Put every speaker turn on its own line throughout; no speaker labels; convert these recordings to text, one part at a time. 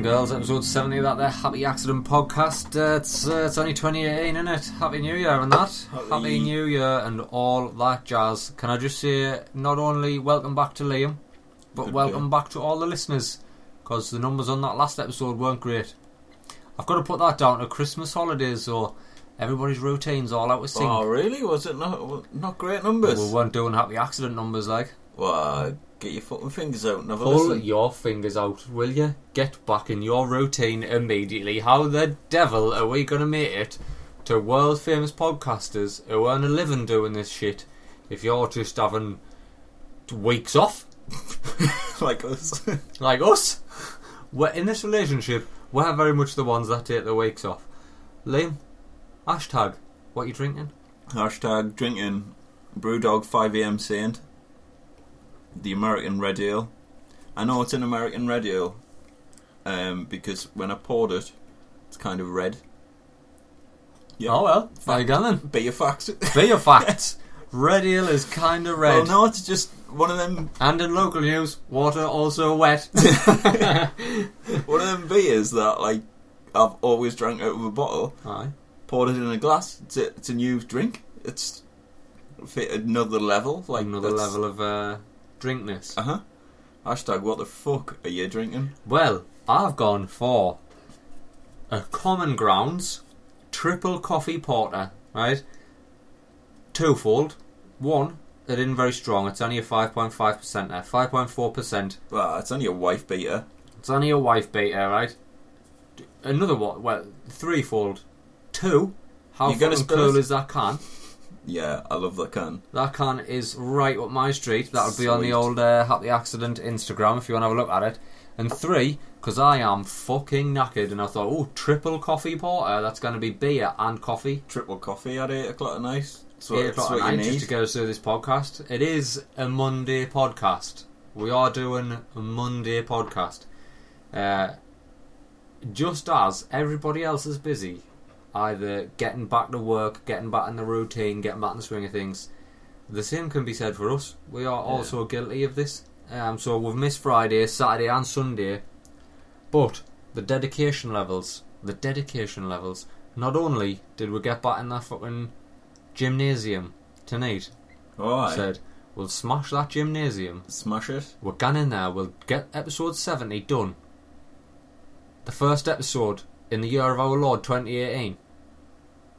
and girls. Episode 70 of that there Happy Accident podcast. Uh, it's, uh, it's only 2018, isn't it? Happy New Year and that.
Happy-
Happy New Year and all that jazz. Can I just say, not only welcome back to Liam, but
Good
welcome
deal.
back to all the listeners. Because the numbers on that last episode weren't great. I've got to put that down to Christmas holidays, or everybody's routine's all out with sync.
Oh, really? Was it not not great numbers?
we weren't doing happy accident numbers like.
Well, get your fucking fingers out and have a
Pull
listen.
your fingers out, will you? Get back in your routine immediately. How the devil are we going to make it to world famous podcasters who earn a living doing this shit if you're just having weeks off
like us.
like us? We're in this relationship. We're very much the ones that take the weeks off. Liam, hashtag what you drinking?
Hashtag drinking Brewdog 5am Saint. The American Red Ale. I know it's an American Red Ale um, because when I poured it, it's kind of red. Yeah.
Oh well, there you go then.
Be a fact.
Be your facts. Red ale is kind of red.
Well, no, it's just one of them
And in local news, water also wet.
one of them beers that like I've always drank out of a bottle.
Aye.
poured it in a glass. It's a, it's a new drink. It's fit another level. Like
another level of uh, drinkness.
Uh huh. Hashtag what the fuck are you drinking?
Well, I've gone for a common grounds triple coffee porter, right? Twofold. One, it isn't very strong. It's only a 5.5% there. 5.4%.
Well, it's only a wife beater.
It's only a wife beater, right? Another one, well, threefold. Two, how
You gonna
fucking
spill
cool
it?
is that can?
Yeah, I love that can.
That can is right up my street. That'll be on the old uh, Happy Accident Instagram if you want to have a look at it. And three, because I am fucking knackered, and I thought, oh, triple coffee porter. That's going to be beer and coffee.
Triple coffee at eight o'clock at night. That's what,
Eight o'clock at
you
night
need.
just to go through this podcast. It is a Monday podcast. We are doing a Monday podcast. Uh, just as everybody else is busy, either getting back to work, getting back in the routine, getting back in the swing of things, the same can be said for us. We are also guilty of this. Um, so we've missed Friday, Saturday, and Sunday, but the dedication levels, the dedication levels. Not only did we get back in that fucking gymnasium tonight,
Oh, aye.
said we'll smash that gymnasium.
Smash it.
We're going in there. We'll get episode seventy done. The first episode in the year of our Lord 2018.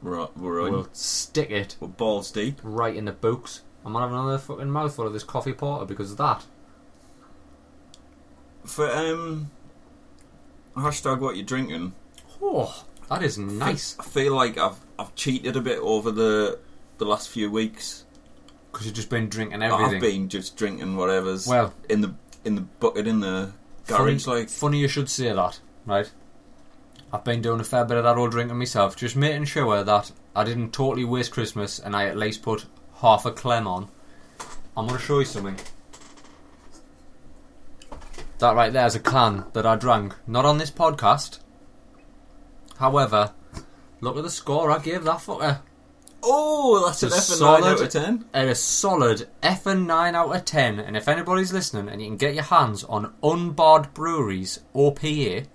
We're, we're on.
We'll stick it
We're balls deep.
right in the books. I'm gonna have another fucking mouthful of this coffee porter because of that.
For um, hashtag what you're drinking.
Oh, that is nice.
I feel like I've I've cheated a bit over the the last few weeks.
Because you've just been drinking everything.
I've been just drinking whatever's
Well,
in the in the bucket in the garage.
funny,
Like
funny you should say that, right? I've been doing a fair bit of that old drinking myself, just making sure that I didn't totally waste Christmas and I at least put half a clem on. I'm going to show you something. That right there is a can that I drank, not on this podcast. However, look at the score I gave that fucker.
oh, that's an
It's a
F and nine
solid-
out of ten.
At a solid F and 9 out of 10. And if anybody's listening and you can get your hands on Unbarred Breweries OPA,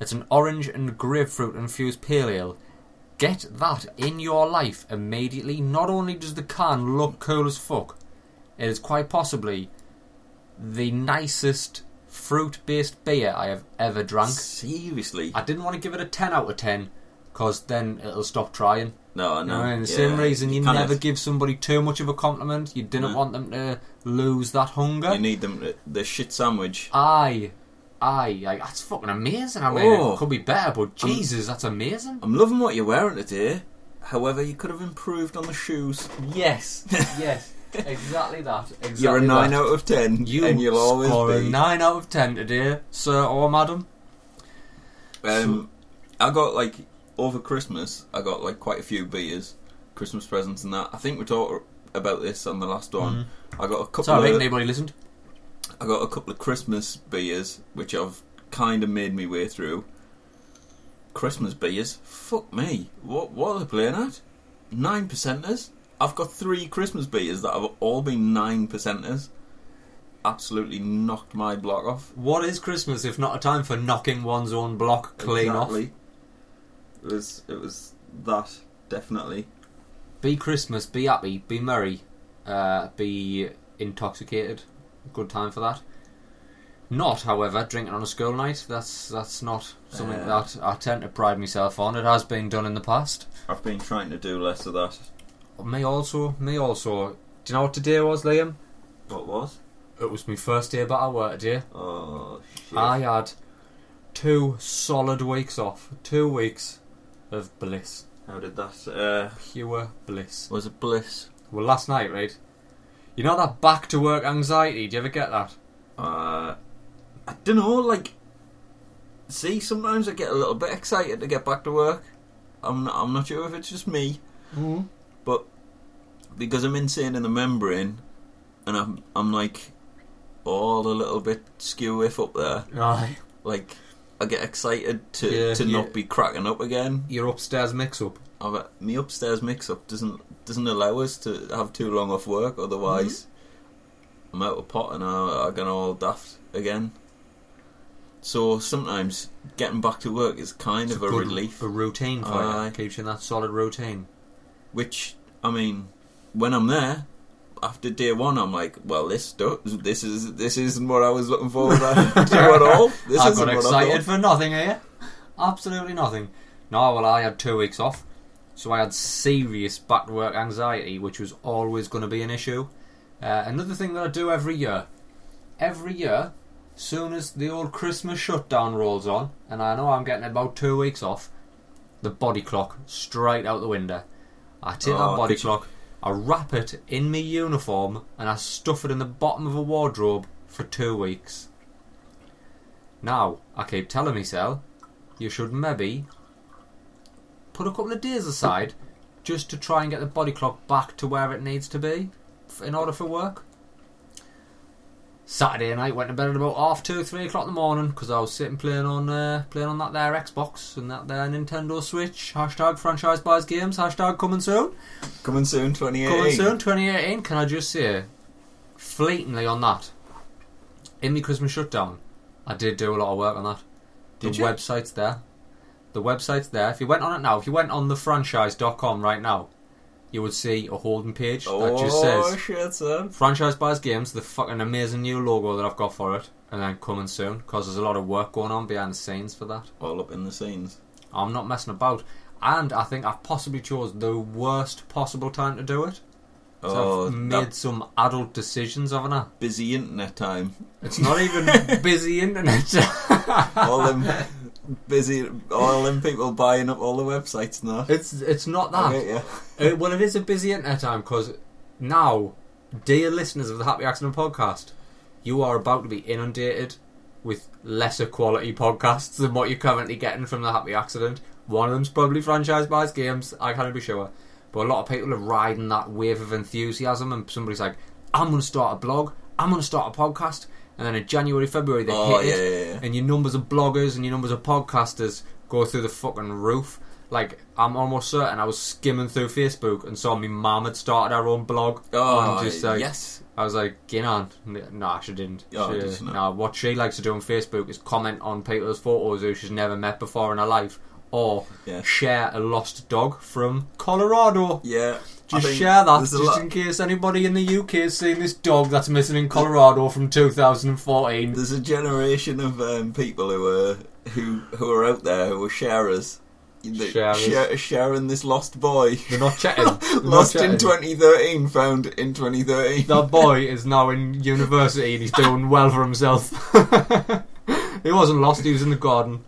it's an orange and grapefruit infused pale ale. Get that in your life immediately. Not only does the can look cool as fuck, it is quite possibly the nicest fruit based beer I have ever drank.
Seriously?
I didn't want to give it a 10 out of 10 because then it'll stop trying.
no, no.
No, and the
yeah,
same reason you
kinda-
never give somebody too much of a compliment. You didn't
No.
want them to lose that hunger.
You need them. The shit sandwich.
Aye, aye, aye. That's fucking amazing. I mean,
Oh.
it could be better, but Jesus, that's amazing.
I'm loving what you're wearing today. However, you could have improved on the shoes.
Yes, yes, exactly that. Exactly
You're a nine
that.
out of ten,
You
and you'll always
score a
be.
nine out of ten today, sir or madam.
Um, I got like over Christmas. I got like quite a few beers, Christmas presents, and that. I think we talked about this on the last one. I got a couple
Sorry,
of
anybody listened?
I got a couple of Christmas beers, which I've kind of made my way through. Christmas beers, fuck me. What what are they playing at? Nine percenters. I've got three Christmas beers that have all been nine percenters. absolutely knocked my block off.
What is Christmas if not a time for knocking one's own block clean off?
Exactly. It was it was that definitely.
Be Christmas, be happy, be merry, uh, be intoxicated. Good time for that. Not, however, drinking on a school night. That's that's not something
Uh.
that I tend to pride myself on. It has been done in the past.
I've been trying to do less of that.
Me also, me also. Do you know what today was, Liam?
What was?
It was my first day back at work today.
Oh shit!
I had two solid weeks off. Two weeks of bliss.
How did that? Uh,
Pure bliss.
was it bliss?
Well, last night, right? You know that back to work anxiety? Do you ever get that?
Uh, I don't know. Like, see, sometimes I get a little bit excited to get back to work. I'm not, I'm not sure if it's just me,
Mm-hmm.
but because I'm insane in the membrane, and I'm I'm like all a little bit skew if up there.
Aye.
Like, I get excited to
Yeah,
to
yeah.
not be cracking up again.
Your upstairs mix up.
I've, me upstairs mix up doesn't doesn't allow us to have too long off work. Otherwise, mm-hmm. I'm out of pot and I, I get all daft again. So sometimes getting back to work is kind of a
good-
relief.
A routine for
Aye.
you. Keeps you in that solid routine.
Which I mean, when I'm there after day one, I'm like, well, this do- this is this isn't what I was looking forward to at all. This
I got excited for nothing here. Absolutely nothing. No, well, I had two weeks off, so I had serious back to work anxiety, which was always going to be an issue. Uh, another thing that I do every year, every year, soon as the old Christmas shutdown rolls on, and I know I'm getting about two weeks off, the body clock straight out the window. I take
Oh,
that body clock, I wrap it in my uniform, and I stuff it in the bottom of a wardrobe for two weeks. Now, I keep telling myself, you should maybe put a couple of days aside just to try and get the body clock back to where it needs to be in order for work. Saturday night went to bed at about half two, three o'clock in the morning because I was sitting playing on uh, playing on that there Xbox and that there Nintendo Switch. Hashtag franchise buys games. Hashtag coming soon.
Coming soon, 2018.
Coming soon, 2018. Can I just say, fleetingly on that, in the Christmas shutdown, I did do a lot of work on that.
Did
the
you?
website's there. The website's there. If you went on it now, if you went on thefranchise.com right now, you would see a holding page that just
oh
says
shit, son!
Franchise Buys Games, the fucking amazing new logo that I've got for it, and then coming soon, because there's a lot of work going on behind the scenes for that.
All up in the scenes.
I'm not messing about. And I think I've possibly chose the worst possible time to do it. So
Oh,
I've
that
made some adult decisions, haven't I?
busy internet time.
It's not even busy internet.
All them busy, all them people buying up all the websites now.
it's it's not that.
I get ya.
Uh, well, it is a busy internet time because now, dear listeners of the Happy Accident podcast, you are about to be inundated with lesser quality podcasts than what you're currently getting from the Happy Accident. One of them's probably franchise buys games. I can't be sure, but a lot of people are riding that wave of enthusiasm, and somebody's like, "I'm going to start a blog. I'm going to start a podcast." And then in January, February, they
Oh
hit
yeah,
it,
yeah, yeah.
and your numbers of bloggers and your numbers of podcasters go through the fucking roof. Like, I'm almost certain I was skimming through Facebook and saw my mum had started her own blog.
Oh,
just like,
yes.
I was like, get on. No, she didn't.
Oh,
she,
did she
nah, what she likes to do on Facebook is comment on people's photos who she's never met before in her life, or
Yeah.
share a lost dog from Colorado.
Yeah.
Just share that, just
lot-
in case anybody in the UK has seen this dog that's missing in Colorado from 2014.
There's a generation of um, people who are who who are out there who are sharers. Share- sharing this lost boy.
They're not chatting. They're not
Lost in 2013, found in 2013.
That boy is now in university and he's doing well for himself. he wasn't lost, he was in the garden.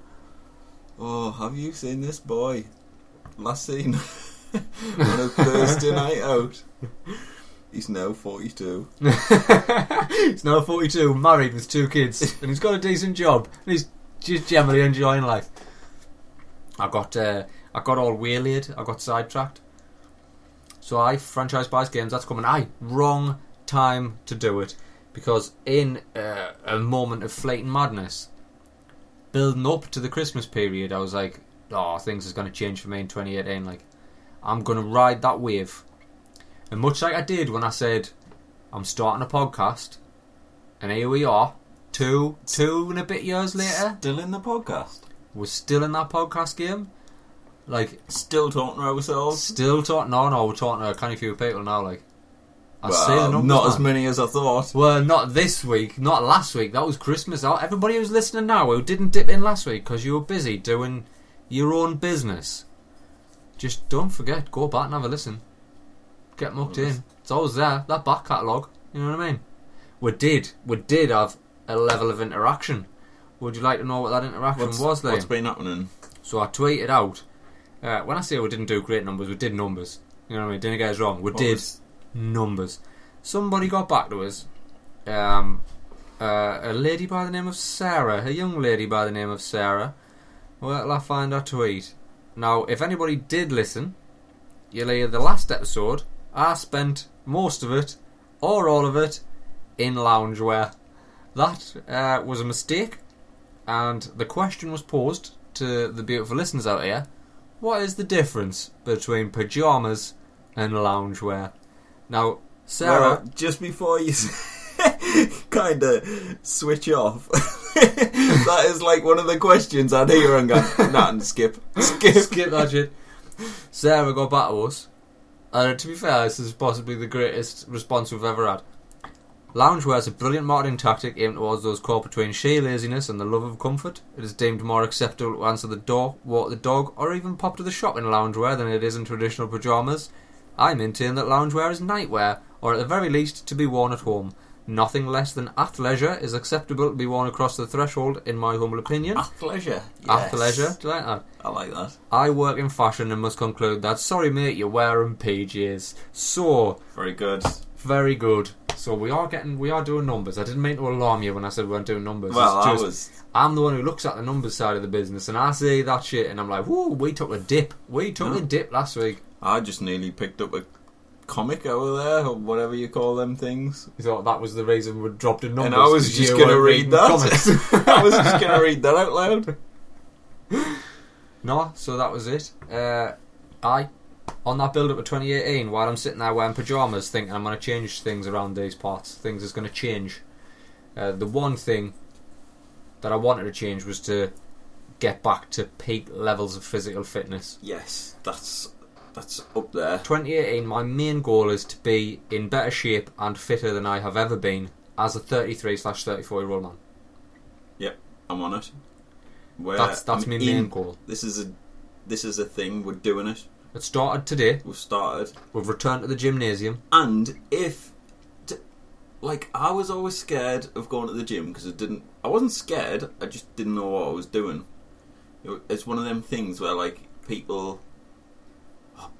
Oh, have you seen this boy? Last seen on a Thursday night out. He's now 42.
he's now 42, married with two kids, and he's got a decent job. And he's just generally enjoying life. I got uh, I got all waylaid, I got sidetracked. So I franchise buys games, that's coming. I wrong time to do it. Because in uh, a moment of flating madness, building up to the Christmas period, I was like, oh, things is going to change for me in 2018. Like, I'm going to ride that wave. And much like I did when I said, I'm starting a podcast, And here we are, two, two and a bit years later.
Still in the podcast.
We're still in that podcast game. Like,
Still talking to ourselves.
still talking. No, no, we're talking to a kind of few people now. Like, I
Well,
numbers.
not as many as I thought.
Well, not this week, not last week. That was Christmas. Everybody who's listening now who didn't dip in last week because you were busy doing your own business, just don't forget, go back and have a listen. Get mucked
Well,
in. It's always there. That back catalogue. You know what I mean? We did, we did have a level of interaction. Would you like to know what that interaction
What's,
was, Liam?
what's been happening?
So I tweeted out. Uh, when I say we didn't do great numbers, we did numbers. You know what I mean? Didn't get us wrong. We
What
did
was-
numbers. Somebody got back to us. Um, uh, a lady by the name of Sarah, a young lady by the name of Sarah. Where will I find her tweet? Now, if anybody did listen, you'll hear the last episode. I spent most of it, or all of it, in loungewear. That uh, was a mistake, and the question was posed to the beautiful listeners out here: What is the difference between pajamas and loungewear? Now, Sarah,
Well, just before you kind of switch off, that is like one of the questions I'd hear and go, nah, and skip. Skip.
skip that shit. Sarah got back us. And uh, to be fair, this is possibly the greatest response we've ever had. Loungewear is a brilliant marketing tactic aimed towards those caught between sheer laziness and the love of comfort. It is deemed more acceptable to answer the door, walk the dog, or even pop to the shop in loungewear than it is in traditional pyjamas. I maintain that loungewear is nightwear, or at the very least to be worn at home. Nothing less than athleisure is acceptable to be worn across the threshold, in my humble opinion.
Athleisure.
Athleisure, do you like that?
I like that.
I work in fashion and must conclude that sorry mate, you're wearing PJs. So
Very good.
very good. So we are getting we are doing numbers. I didn't mean to alarm you when I said we weren't doing numbers.
Well,
It's
I was.
I'm the one who looks at the numbers side of the business and I see that shit and I'm like, whoa, we took a dip. We took a dip last week.
I just nearly picked up a comic over there, or whatever you call them things.
You thought that was the reason we dropped in numbers.
And I was just going to read that. I was just going to read that out loud.
No, so that was it. Uh, I, on that build up of 2018, while I'm sitting there wearing pajamas, thinking I'm going to change things around these parts, things is going to change. Uh, the one thing that I wanted to change was to get back to peak levels of physical fitness.
Yes, that's that's up there.
2018, my main goal is to be in better shape and fitter than I have ever been as a 33 slash 34 year old man.
Yep, I'm on it. Where
That's that's
I'm
my
in-
main goal.
This is a this is a thing. We're doing it.
It started today.
We've started.
We've returned to the gymnasium.
And if, t- like, I was always scared of going to the gym because I didn't. I wasn't scared. I just didn't know what I was doing. It's one of them things where like people,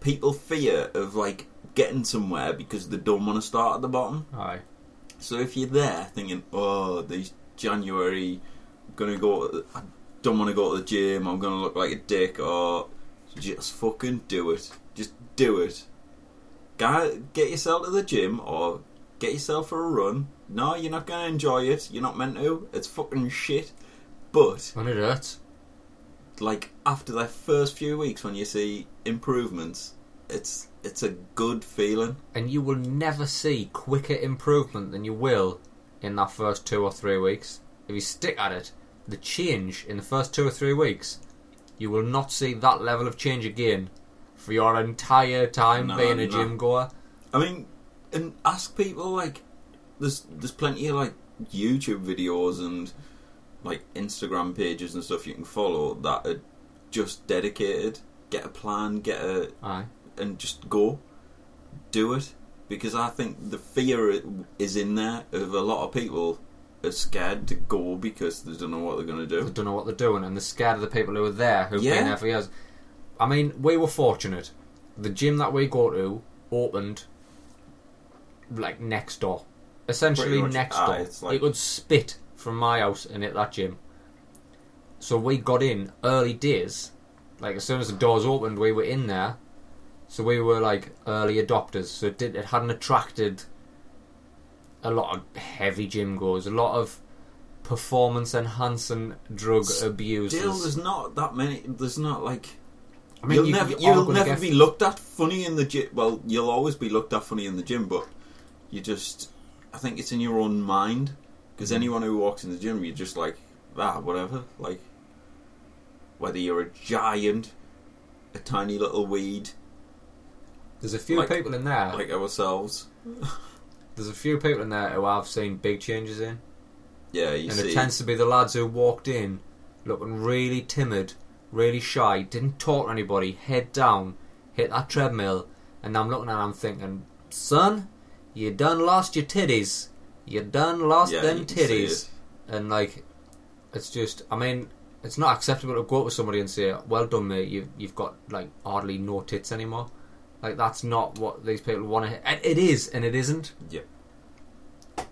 people fear of like getting somewhere because they don't want to start at the bottom.
Aye.
So if you're there thinking, oh, these January, I'm gonna go. I don't want to go to the gym. I'm gonna look like a dick. Or just fucking do it. Just do it. Go, get yourself to the gym or get yourself for a run. No, you're not gonna enjoy it. You're not meant to. It's fucking shit. But
And it hurts.
like after the first few weeks, when you see improvements, it's it's a good feeling.
and you will never see quicker improvement than you will in that first two or three weeks. If you stick at it, the change in the first two or three weeks, you will not see that level of change again for your entire time
No,
being a
no.
gym goer.
I mean, and ask people like there's there's plenty of like YouTube videos and like Instagram pages and stuff you can follow that are just dedicated. Get a plan, get a
Aye.
and just go, do it. Because I think the fear is in there of a lot of people are scared to go because they don't know what they're going to do.
They
do.
don't know what they're doing and they're scared of the people who are there who've
Yeah.
been there for years. I mean, we were fortunate. The gym that we go to opened like next door. Essentially next door.
like-
You could spit from my house and hit that gym. So we got in early days. Like as soon as the doors opened, we were in there. So we were like early adopters. So it did it hadn't attracted a lot of heavy gym goers, a lot of performance enhancing drug abusers.
Still, there's not that many. There's not like
I mean,
you'll
you,
never,
you
you'll never
get-
be looked at funny in the gym. Well, you'll always be looked at funny in the gym, but you just, I think it's in your own mind Because anyone who walks in the gym, you're just like, ah, whatever. Like, whether you're a giant, a tiny little weed,
There's a few
Like-
people in there.
like ourselves.
there's a few people in there who I've seen big changes in,
Yeah, you see.
and
see.
it tends to be the lads who walked in looking really timid, really shy, didn't talk to anybody, head down, hit that treadmill, and I'm looking at them thinking, son, you done lost your titties. You done lost
yeah,
them
you can see
titties.
it.
and like it's just I mean it's not acceptable to go up to somebody and say well done mate you've, you've got like hardly no tits anymore like that's not what these people want to and it is and it isn't
Yep.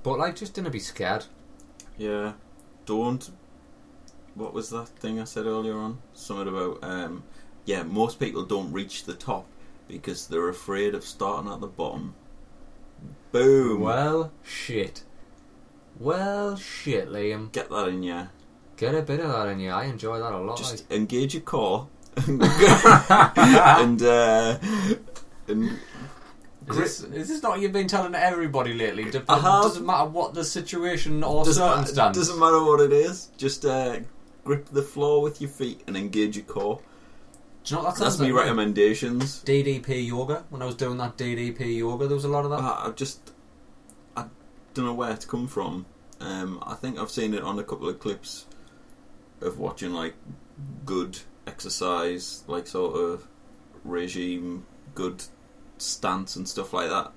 but like just don't be scared
Yeah. Don't. What was that thing I said earlier on? Something about, um, yeah, most people don't reach the top because they're afraid of starting at the bottom. Boom!
well shit well shit Liam
Get that in you.
Get a bit of that in you I enjoy that a lot
Just
like.
engage your core. and, uh, and
Is this, is this not what you've been telling everybody lately? It
I
doesn't matter what the situation or
doesn't, ma-
circumstance.
doesn't matter what it is, just uh, grip the floor with your feet and engage your core.
Do you know what that
That's
sounds
my
like?
recommendations.
DDP yoga. When I was doing that DDP yoga, there was a lot of that.
I, I just I don't know where it's come from. Um, I think I've seen it on a couple of clips of watching like good exercise, like sort of regime, good stance and stuff like that.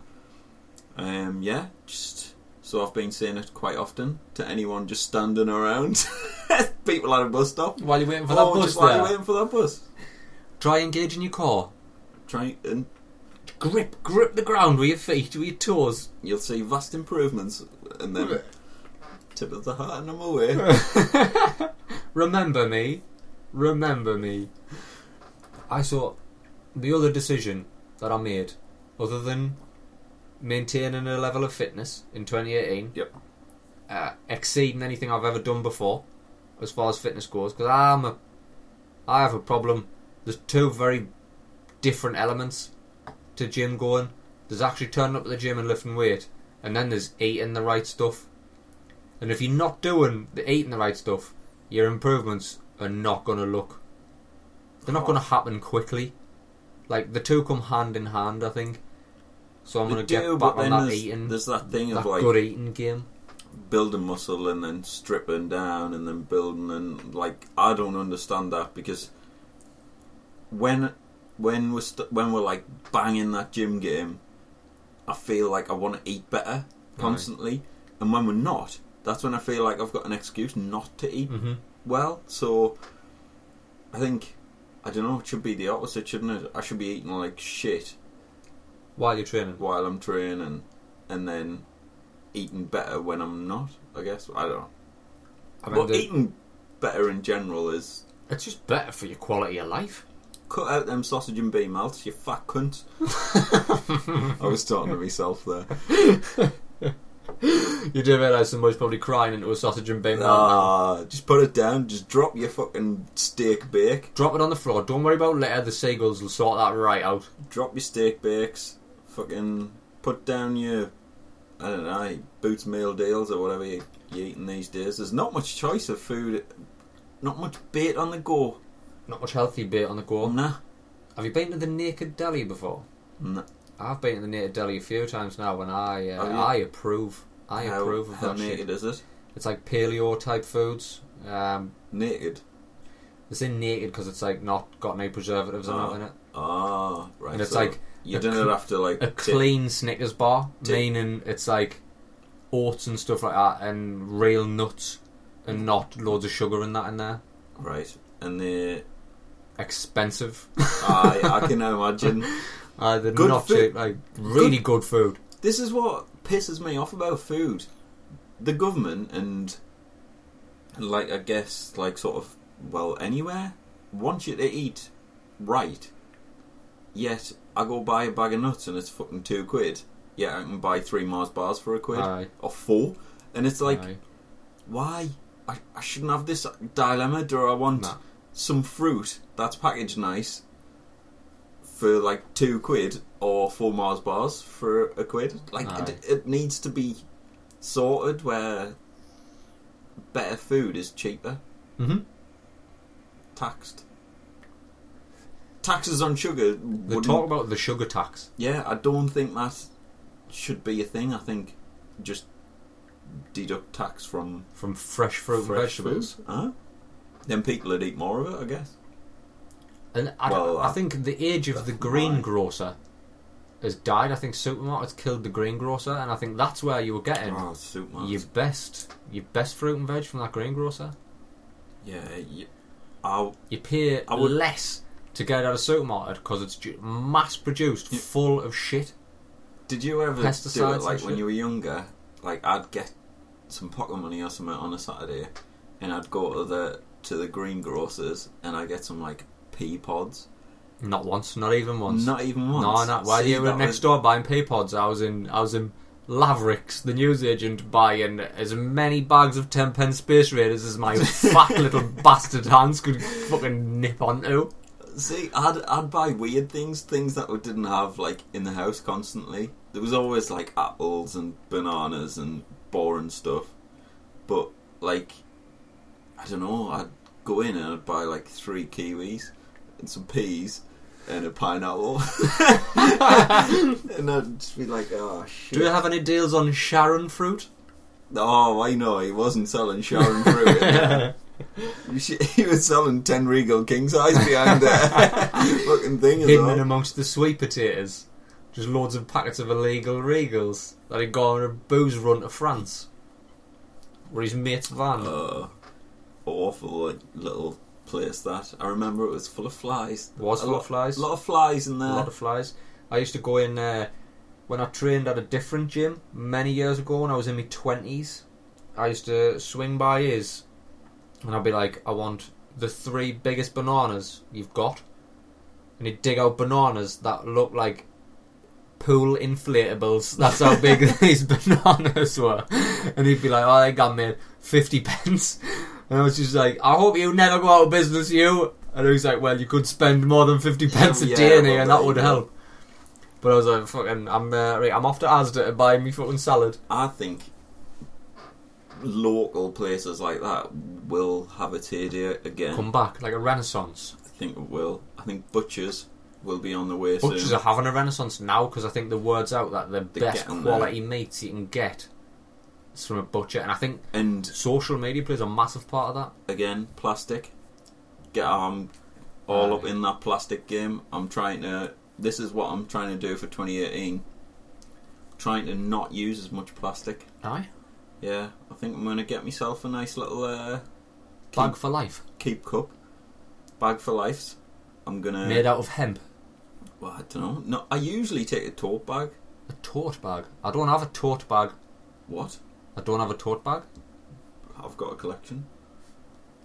Um, yeah, just so I've been saying it quite often to anyone just standing around, people at a bus stop.
While you're waiting for that
oh,
bus
just while you're waiting for that bus,
try engaging your core.
try and
Grip, grip the ground with your feet, with your toes.
you'll see vast improvements, and then tip of the hat and I'm away.
Remember me. Remember me. I saw the other decision that I made, other than maintaining a level of fitness in 2018.
Yep.
Uh, exceeding anything I've ever done before, as far as fitness goes, because I'm a, I have a problem. There's two very different elements to gym going. There's actually turning up at the gym and lifting weight, and then there's eating the right stuff. And if you're not doing the eating the right stuff, your improvements are not going to look. They're not going to happen quickly. Like the two come hand in hand, I think. So I'm going to get
do,
back on that
there's,
eating,
there's that thing
that
of like
good eating game.
building muscle and then stripping down and then building and like I don't understand that because when when we're st- when we're like banging that gym game, I feel like I want to eat better constantly, and when we're not, that's when I feel like I've got an excuse not to eat
Mm-hmm.
well. So I think I don't know. It should be the opposite, shouldn't it? I should be eating like shit
While you're training,
while I'm training, and then eating better when I'm not. I guess I don't know.
I mean,
but eating better in general is
it's just better for your quality of life.
cut out them sausage and bean melts, you fat cunt. I was talking to myself there.
You do realise somebody's probably crying into a sausage and bacon. melt now.
Ah, just put it down. Just drop your fucking steak bake.
Drop it on the floor. Don't worry about later. The seagulls will sort that right out.
Drop your steak bakes. Fucking put down your I don't know boots meal deals or whatever you, you're eating these days. There's not much choice of food. Not much bait on the go.
Not much healthy bait on the go.
Nah,
Have you been to the Naked Deli before?
nah.
I've been to the Naked Deli a few times now, and I uh, I approve. I
how,
approve of
how
that
naked
shit.
is it?
It's like paleo type foods. Um,
Naked.
it's in naked because it's like not got any preservatives or
Oh.
not in it.
Ah, right.
And it's
so
like
you didn't
cl-
have to like
a
take-
clean Snickers bar,
Dip.
meaning it's like oats and stuff like that, and real nuts, and not loads of sugar and that in there.
right, and the
Expensive.
I I can imagine.
Uh, they're
Good
not
food.
cheap. Like really good food.
This is what pisses me off about food. The government and like I guess like sort of well anywhere wants you to eat right. Yet I go buy a bag of nuts and it's fucking two quid. Yeah, I can buy three Mars bars for a quid
Aye,
or four, and it's like
aye.
why? I, I shouldn't have this dilemma. Do I want
Nah.
some fruit that's packaged nice for like two quid or four Mars bars for a quid? Like it, it needs to be sorted where better food is cheaper,
hmm
taxed. Taxes on sugar.
They talk about the sugar tax.
Yeah, I don't think that should be a thing. I think just deduct tax from
from fresh fruit
fresh
and vegetables.
food. Huh? Then people would eat more of it, I guess.
And I,
Well,
I
I-
think the age of the greengrocer has died. I think supermarkets killed the greengrocer, and I think that's where you were getting
Oh,
your best, your best fruit and veg from that greengrocer.
Yeah, you, I'll,
You pay
I would-
less to get out of supermarket because it's mass produced,
Yeah.
full of shit.
did you ever
Pesticides
do it like when
shit.
you were younger? Like I'd get some pocket money or something on a Saturday, and I'd go to the to the greengrocers and I'd get some like pea pods.
Not once, not even once.
Not even once.
No, no. While
See,
you were
that
next
was-
door buying pea pods, I was in, I was in Lavrix, the newsagent, buying as many bags of ten pence Space Raiders as my fat little bastard hands could fucking nip onto.
See, I'd I'd buy weird things, things that we didn't have like in the house constantly. There was always like apples and bananas and boring stuff, but like I don't know, I'd go in and I'd buy like three kiwis and some peas and a pineapple, and I'd just be like, oh shit.
Do you have any deals on Sharon fruit?
Oh, I know. He wasn't selling Sharon fruit. in there. He was selling ten regal king size behind there. fucking thing
Hidden
well.
in amongst the sweet potatoes. Just loads of packets of illegal regals that he'd gone on a booze run to France. Where his mate's van.
uh, awful like, little place that. I remember it was full of flies.
was
a
full
lot,
of flies.
A lot of flies in there.
a
there.
lot of flies. I used to go in uh, when I trained at a different gym many years ago when I was in my twenties. I used to swing by his, and I'd be like, "I want the three biggest bananas you've got," and he'd dig out bananas that look like pool inflatables. That's how big these bananas were, and he'd be like, "Oh, I got made fifty pence," and I was just like, "I hope you never go out of business, you." And he's like, "Well, you could spend more than fifty pence a
Yeah,
day in here, and that would help." But I was like, "Fucking, I'm uh, right, I'm off to Asda to buy me fucking salad."
I think local places like that will have its heyday again.
Come back like a renaissance.
I think it will. I think butchers will be on the way
Butchers
soon.
are having a renaissance now because I think the word's out that the
They're
best quality meats you can get is from a butcher, and I think
and
social media plays a massive part of that.
again, plastic. Get um, all
Aye.
up in that plastic game. I'm trying to. This is what I'm trying to do for 2018. Trying to not use as much plastic.
Aye,
Yeah, I think I'm gonna get myself a nice little uh,
bag for life,
keep cup, bag for life. I'm gonna.
made out of hemp.
Well, I don't know. No, I usually take a tote bag.
A tote bag. I don't have a tote bag.
What?
I don't have a tote bag.
I've got a collection.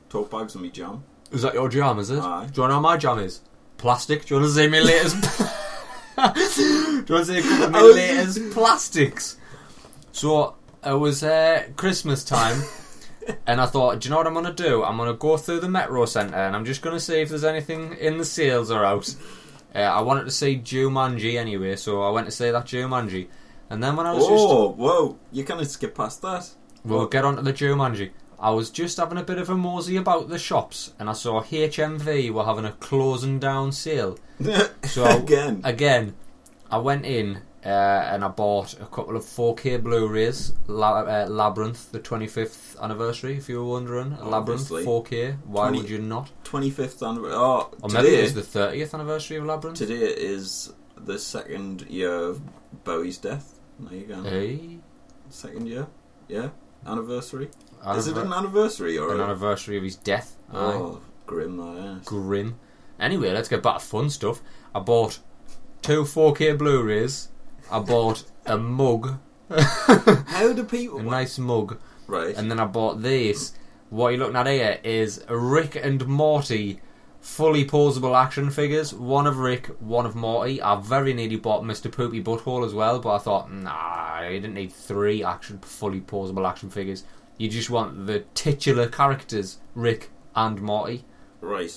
Tote bags and me jam.
Is that your jam? Is it?
Aye.
Do you want to know what my jam is? Plastic. Do you want to see my latest? Do you want to see a couple of my
was
latest plastics? So it was uh, Christmas time, and I thought, do you know what I'm gonna do? I'm gonna go through the Metro Centre, and I'm just gonna see if there's anything in the sales or out. Uh, I wanted to see Jumanji anyway, so I went to see that Jumanji, and then when I was just
Oh, whoa! You kind of skip past that.
We'll get on to the Jumanji. I was just having a bit of a mosey about the shops, and I saw HMV were having a closing down sale. So
Again.
again, I went in uh, and I bought a couple of 4K Blu-rays. La- uh, Labyrinth, the 25th anniversary, if you were wondering. Labyrinth
Obviously.
4K. Why
20
would you not?
25th anniversary. Oh,
Or
today,
maybe it was the 30th anniversary of Labyrinth.
today is the second year of Bowie's death. There you go.
Hey,
Second year? Yeah? Anniversary?
Anniver-
is it an anniversary or
an
a-
anniversary of his death? Oh, aye.
Oh, grim that is.
grim. Anyway, let's get back to fun stuff. I bought two 4K Blu-rays. I bought a mug,
How do people.
a nice mug,
right.
and then I bought this. What you're looking at here is Rick and Morty fully posable action figures. One of Rick, one of Morty. I very nearly bought Mr. Poopy Butthole as well, but I thought, nah, you didn't need three action fully posable action figures. You just want the titular characters, Rick and Morty.
right.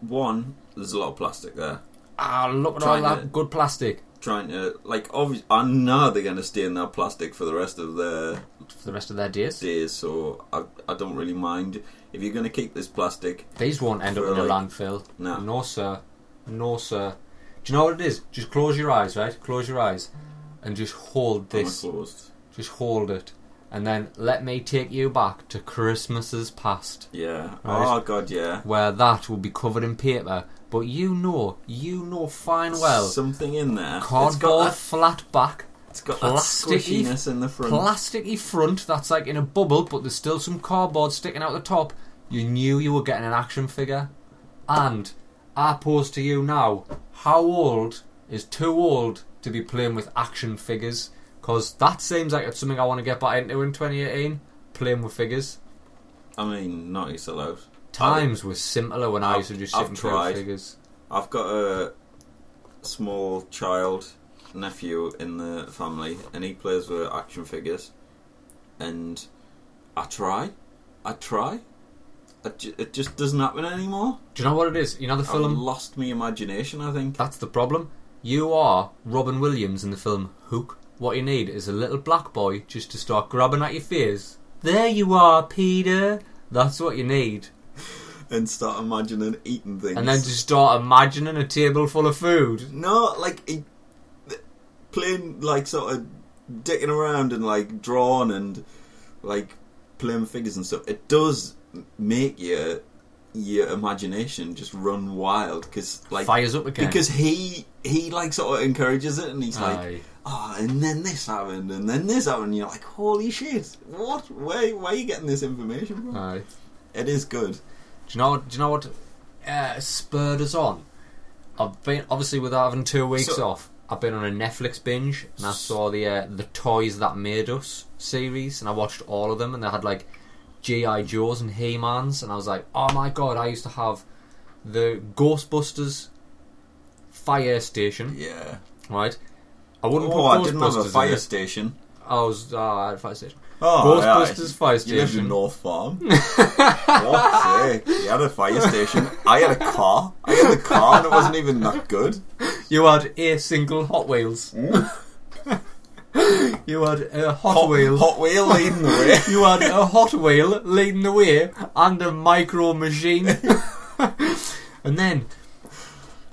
One, there's a lot of plastic there.
Ah, look at all that
to-
good plastic.
Trying to. Like, obviously, I know they're going to stay in that plastic for the rest of their
for the rest of their days.
days, so I, I don't really mind. If you're going to keep this plastic,
These won't end up in a
like-
landfill.
no.
No, sir. No, sir. Do you know what it is? Just close your eyes, right? Close your eyes. And just hold this. Just hold it. And then let me take you back to Christmases past.
Yeah.
Right.
Oh, God, yeah.
Where that will be covered in paper. But you know, you know fine well.
Something in there.
Cardboard
It's got that,
flat back,
it's got squishiness in the front.
plasticky front that's like in a bubble, but there's still some cardboard sticking out the top. You knew you were getting an action figure. And I pose to you now, how old is too old to be playing with action figures? Because that seems like it's something I want to get back into in 2018, playing with figures.
I mean, not used to allowed.
Times were simpler when I
I've-
used to just sit
I've
and
tried.
figures.
I've got a small child nephew in the family, and he plays with action figures. And I try, I try. I ju- it just doesn't happen anymore.
Do you know what it is? You know the
I've
film
lost my imagination. I think.
That's the problem. You are Robin Williams in the film Hook. What you need is a little black boy just to start grabbing at your face. There you are, Peter. That's what you need.
and start imagining eating things.
And then just start imagining a table full of food.
no, like he, playing like sort of dicking around and like drawing and like playing figures and stuff. It does make your your imagination just run wild because like
Fires up again.
because he he like sort of encourages it and he's like
Aye.
oh and then this happened and then this happened and you're like holy shit what where where are you getting this information from
Aye.
it is good
Do you know? Do you know what uh, spurred us on? I've been obviously without having two weeks
So-
off. I've been on a Netflix binge and I saw the uh, the Toys That Made Us series and I watched all of them and they had like GI Joes and He Mans and I was like, oh my god! I used to have the Ghostbusters fire station,
yeah
right? I wouldn't
oh
put
I
Ghostbusters
didn't have a
in
fire
it.
station
I was uh, I had a fire station.
Oh
Ghostbusters fire
You lived
station.
in North Farm. Sake? You had a fire station. I had a car. I had a car and it wasn't even that good.
You had a single Hot Wheels. Mm. you had a Hot, Wheel.
Hot Wheel leading the way.
You had a Hot Wheel leading the way and a micro machine. and then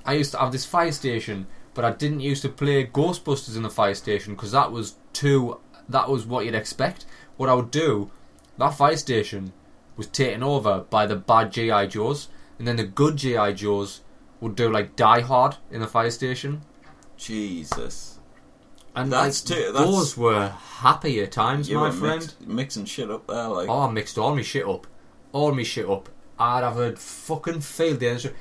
I used to have this fire station, but I didn't used to play Ghostbusters in the fire station because that was too. That was what you'd expect. What I would do, that fire station was taken over by the bad GI Joes, and then the good GI Joes would do like Die Hard in the fire station.
Jesus.
And
That's
like,
too- that's-
those were happier times,
You
my friend.
mix- mixing shit up there, like.
Oh, I mixed all my shit up. All my shit up. I'd have a fucking field day in this room.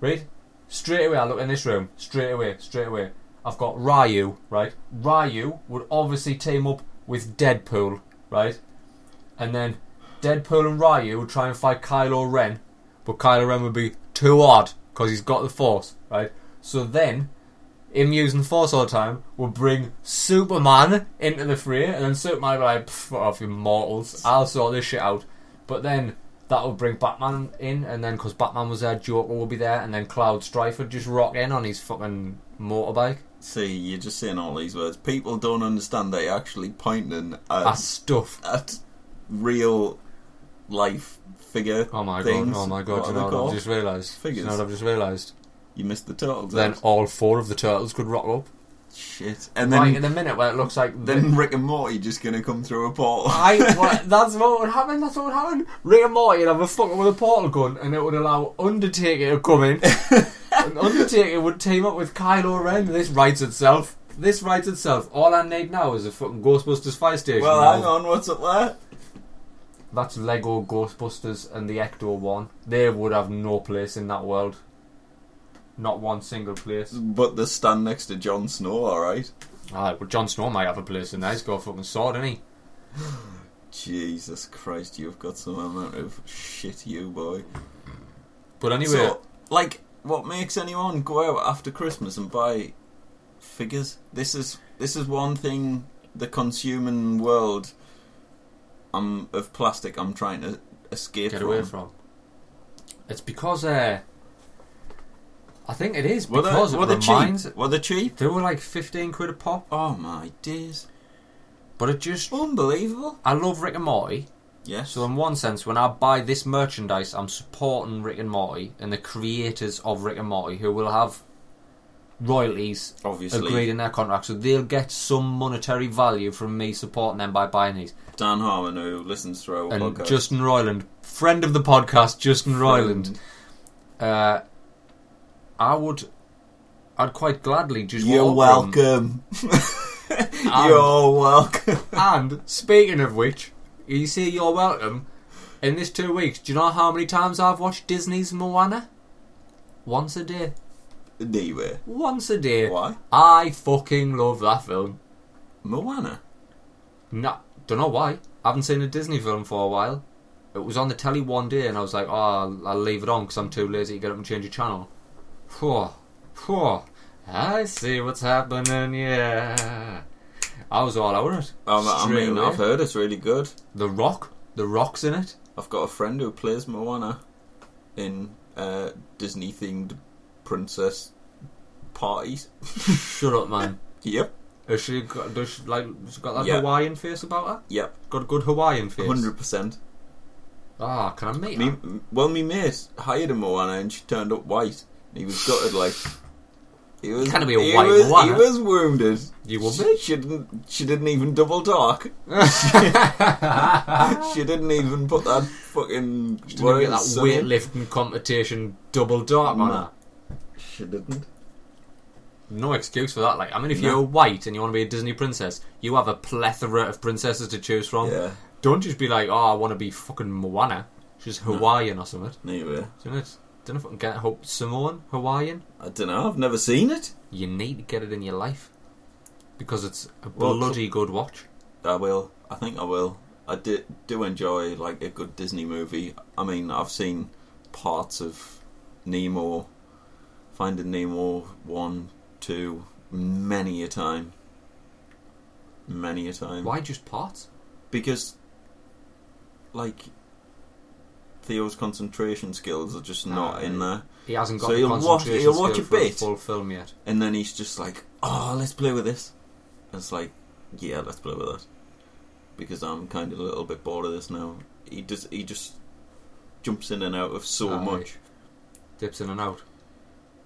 Right? Straight away, I look in this room. Straight away, straight away. I've got Ryu, right? Ryu would obviously team up with Deadpool, right? And then Deadpool and Ryu would try and fight Kylo Ren, but Kylo Ren would be too odd because he's got the Force, right? So then, him using the Force all the time would bring Superman into the fray, and then Superman would be like, fuck off, you mortals, I'll sort this shit out. But then that would bring Batman in, and then because Batman was there, Joker would be there, and then Cloud Strife would just rock in on his fucking motorbike.
See, you're just saying all these words. People don't understand that you're actually pointing at,
That's stuff.
at real life figure.
Oh my
things.
god, oh my god,
What
do
are
you
they
know what? I've just realised? Do
Figures.
You know what I've just realised?
You missed the turtles.
Then all four of the turtles could rock up.
Shit. And
right
then
in the minute where it looks like
then Rick and Morty just gonna come through a portal.
I, well, that's what would happen. That's what would happen. Rick and Morty would have a fucker with a portal gun, and it would allow Undertaker to come in. and Undertaker would team up with Kylo Ren. This writes itself. This writes itself. All I need now is a fucking Ghostbusters fire station.
well, hang on. What's up there?
That's Lego Ghostbusters and the Ecto one. They would have no place in that world. Not one single place.
But they stand next to Jon Snow. All right.
Alright, ah, well, Jon Snow might have a place in there. He's got a fucking sword, isn't he?
Jesus Christ, you've got some amount of shit, you boy.
But anyway,
So, like, what makes anyone go out after Christmas and buy figures? This is this is one thing the consuming world um, of plastic I'm trying to escape
get
from.
away from. It's because uh, I think it is
Were they,
because
were
it
they
reminds.
cheap? Were they cheap?
They were like fifteen quid a pop.
Oh my days!
But it just
Unbelievable.
I love Rick and Morty.
Yes.
So in one sense, when I buy this merchandise, I'm supporting Rick and Morty and the creators of Rick and Morty, who will have royalties
Obviously,
agreed in their contract, so they'll get some monetary value from me supporting them by buying these.
Dan Harmon, who listens to our
And
podcast.
Justin Roiland, friend of the podcast, Justin Roiland, uh, I would, I'd quite gladly just
You're welcome.
And-
You're welcome.
And speaking of which, you see, you're welcome. In this two weeks, do you know how many times I've watched Disney's Moana? Once a day.
Anyway,
Once a day.
why?
I fucking love that film.
Moana.
No, don't know why. I haven't seen a Disney film for a while. It was on the telly one day, and I was like, "Oh, I'll, I'll leave it on because I'm too lazy to get up and change the channel." Phew. Phew. I see what's happening. Yeah, I was all over it.
Um, I
Straight
mean,
away.
I've heard it's really good.
The Rock, the Rock's in it.
I've got a friend who plays Moana in uh, Disney themed princess parties.
Shut up, man.
Yep.
Has she got, does she, like, she got that
Yeah.
Hawaiian face about her?
Yep.
Got a good Hawaiian face.
Hundred percent.
Ah, can I meet
Me,
her?
well, me mate hired a Moana and she turned up white. He was gutted like. He was.
Can't be a white
was,
Moana.
He was wounded.
You would
She,
be.
she didn't. She didn't even double talk. she didn't even put that fucking.
She
Didn't
get that weightlifting competition double dark on her.
She didn't.
No excuse for that. Like, I mean, if
No.
you're white and you want to be a Disney princess, you have a plethora of princesses to choose from.
Yeah.
Don't just be like, oh, I want to be fucking Moana. She's Hawaiian or something.
Anyway,
Do you know it? Don't know if I can get hope Samoan, Hawaiian.
I don't know. I've never seen it.
You need to get it in your life because it's a
Well,
bloody good watch.
I will. I think I will. I do, do enjoy like a good Disney movie. I mean, I've seen parts of Nemo, Finding Nemo one, two, many a time. Many a time.
Why just parts?
Because, like, Theo's concentration skills are just not in there.
He hasn't got
So
the
he'll watch-
concentration
he'll watch
skill
a
for
bit.
full film yet.
And then he's just like, "Oh, let's play with this." And it's like, "Yeah, let's play with that," because I'm kind of a little bit bored of this now. He just he just jumps in and out of so
Aye.
much,
Dips in and out.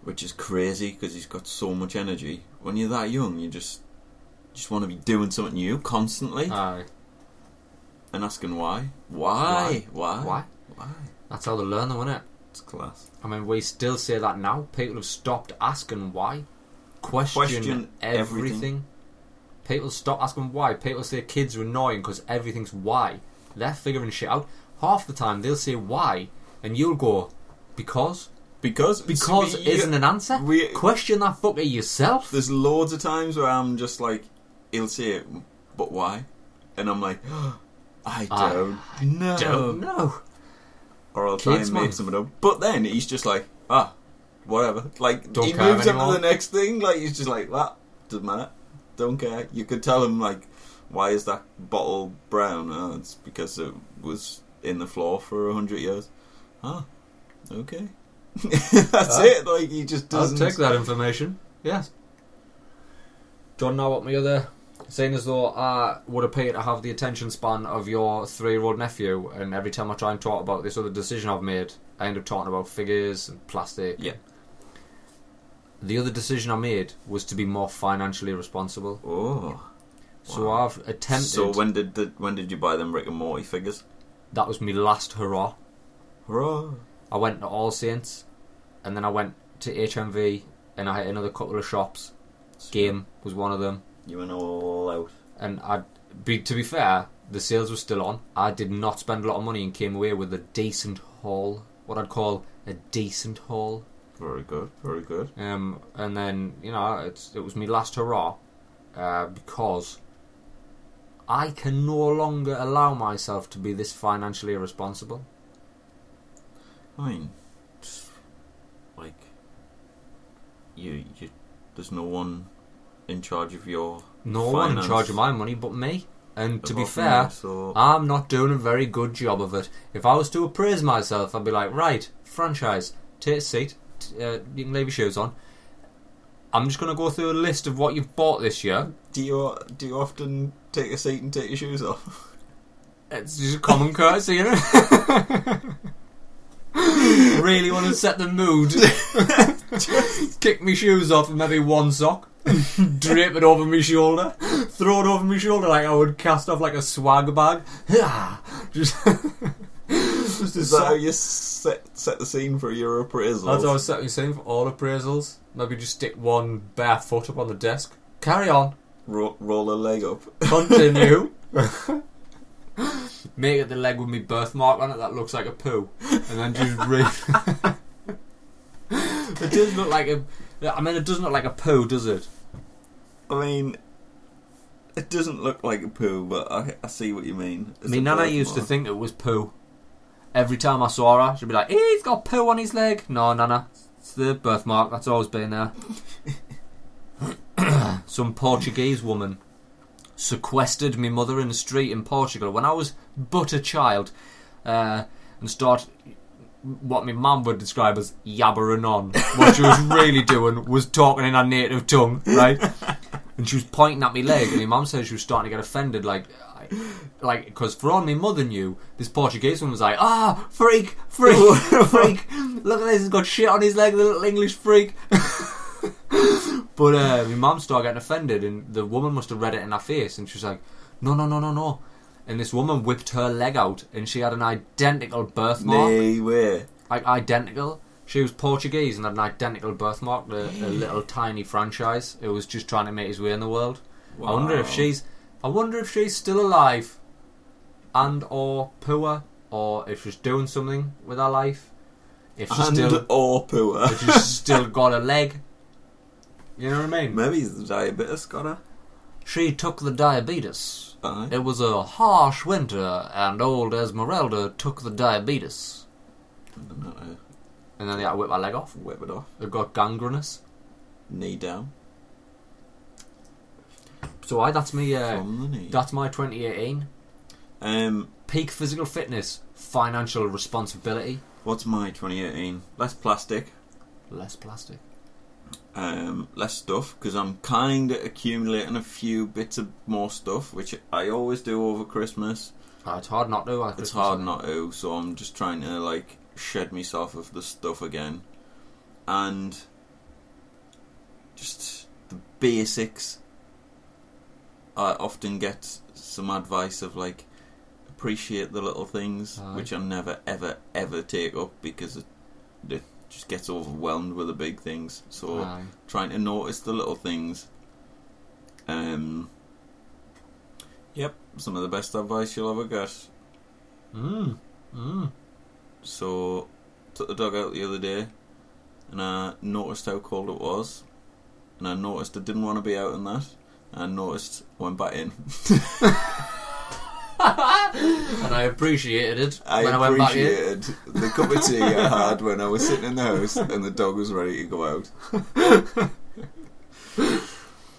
which is crazy because he's got so much energy. When you're that young, you just just want to be doing something new constantly
Aye.
and asking why, why, why,
Why?
Why.
That's how they learn, though, isn't it?
It's class.
I mean, we still say that now. People have stopped asking why. Question,
Question
everything.
everything.
People stop asking why. People say kids are annoying because everything's why. They're figuring shit out. Half the time they'll say why, and you'll go, because?
Because
Because
you-
isn't an answer.
we-
Question that fucker yourself.
There's loads of times where I'm just like, he'll say it, but why? And I'm like, I
I
don't know.
Don't know.
Or I'll try
Kids,
and make
man.
something up. But then he's just like, ah, whatever. Like,
Don't
he
care
moves on
anymore.
to the next thing. Like, he's just like, that doesn't matter. Don't care. You could tell him, like, why is that bottle brown? Oh, it's because it was in the floor for a hundred years. Ah, okay. That's
Ah.
it. Like, he just
I'll
doesn't.
take that information. Yes. Don't know what my other. Saying as though I would appear to have the attention span of your three year old nephew, and every time I try and talk about this other decision I've made, I end up talking about figures and plastic.
Yeah.
The other decision I made was to be more financially responsible.
Oh.
So
Wow.
I've attempted.
So when did the when did you buy them Rick and Morty figures?
that was my last hurrah.
Hurrah!
I went to All Saints, and then I went to HMV, and I hit another couple of shops. Game was one of them.
You went all out.
and I, be to be fair, the sales were still on. I did not spend a lot of money and came away with a decent haul, what I'd call a decent haul.
Very good. Very good.
Um, and then you know, it's, it was my last hurrah uh, because I can no longer allow myself to be this financially irresponsible.
I mean, like you, you. There's no one in charge of your.
No one in charge of my money but me. And to be fair,
me, so
I'm not doing a very good job of it. If I was to appraise myself, I'd be like, right, franchise, take a seat, t- uh, you can leave your shoes on. I'm just going to go through a list of what you've bought this year.
Do you do you often take a seat and take your shoes off?
It's just a common courtesy, you know? really want to set the mood. Kick my shoes off and maybe one sock. Drape it over my shoulder. Throw it over my shoulder like I would cast off like a swag bag. just, just
Is that how you set set the scene for your appraisal?
That's what I was setting saying for all appraisals. Maybe just stick one bare foot up on the desk. Carry on.
Ro- roll a leg up.
Continue. Make it the leg with me birthmark on it that looks like a poo, and then just re- It does look like a. I mean, it doesn't look like a poo, does it?
I mean, it doesn't look like a poo, but I, I see what you mean.
I mean, Nana used to think it was poo. Every time I saw her, she'd be like, "Hey, he's got poo on his leg." No, Nana, it's the birthmark. That's always been there. Some Portuguese woman sequestered my mother in the street in Portugal when I was but a child, uh, and started what my mum would describe as yabbering on. What she was really doing was talking in her native tongue, right? And she was pointing at my leg, and my mum said she was starting to get offended, like, I- like because for all my mother knew, this Portuguese woman was like, ah, freak, freak, freak. Look at this, he's got shit on his leg, the little English freak. but uh, my mum started getting offended, and the woman must have read it in her face, and she was like, no, no, no, no, no. And this woman whipped her leg out, and she had an identical birthmark
way.
like identical. She was Portuguese and had an identical birthmark to a little tiny franchise. It was just trying to make his way in the world. I wonder if
Wow.
she's. I wonder if she's still alive, and or poor, or if she's doing something with her life. If she's
and
still,
or poor.
if she's still got a leg. You know what I mean?
Maybe it's the diabetes got her.
She took the diabetes.
Aye.
It was a harsh winter, and old Esmeralda took the diabetes.
And then
And then they had to whip my leg off.
whip it off.
It got gangrenous.
Knee down.
So I that's me. Uh,
From the knee.
That's my 2018.
Um,
Peak physical fitness, financial responsibility,
what's my 2018? Less plastic.
less plastic.
Um, less stuff because I'm kind of accumulating a few bits of more stuff, which I always do over Christmas.
Oh, it's hard not to.
It's hard not to, so I'm just trying to like shed myself of the stuff again, and just the basics. I often get some advice of like appreciate the little things,
Aye.
which I never ever ever take up because it, it just gets overwhelmed with the big things. So
Aye.
trying to notice the little things. Um. Yep, some of the best advice you'll ever get.
Mm. Mm.
So, took the dog out the other day, and I noticed how cold it was, and I noticed I didn't want to be out in that. And I noticed I went back in.
and I appreciated it
I
when I went back in.
appreciated the cup of tea I had when I was sitting in the house and the dog was ready to go out.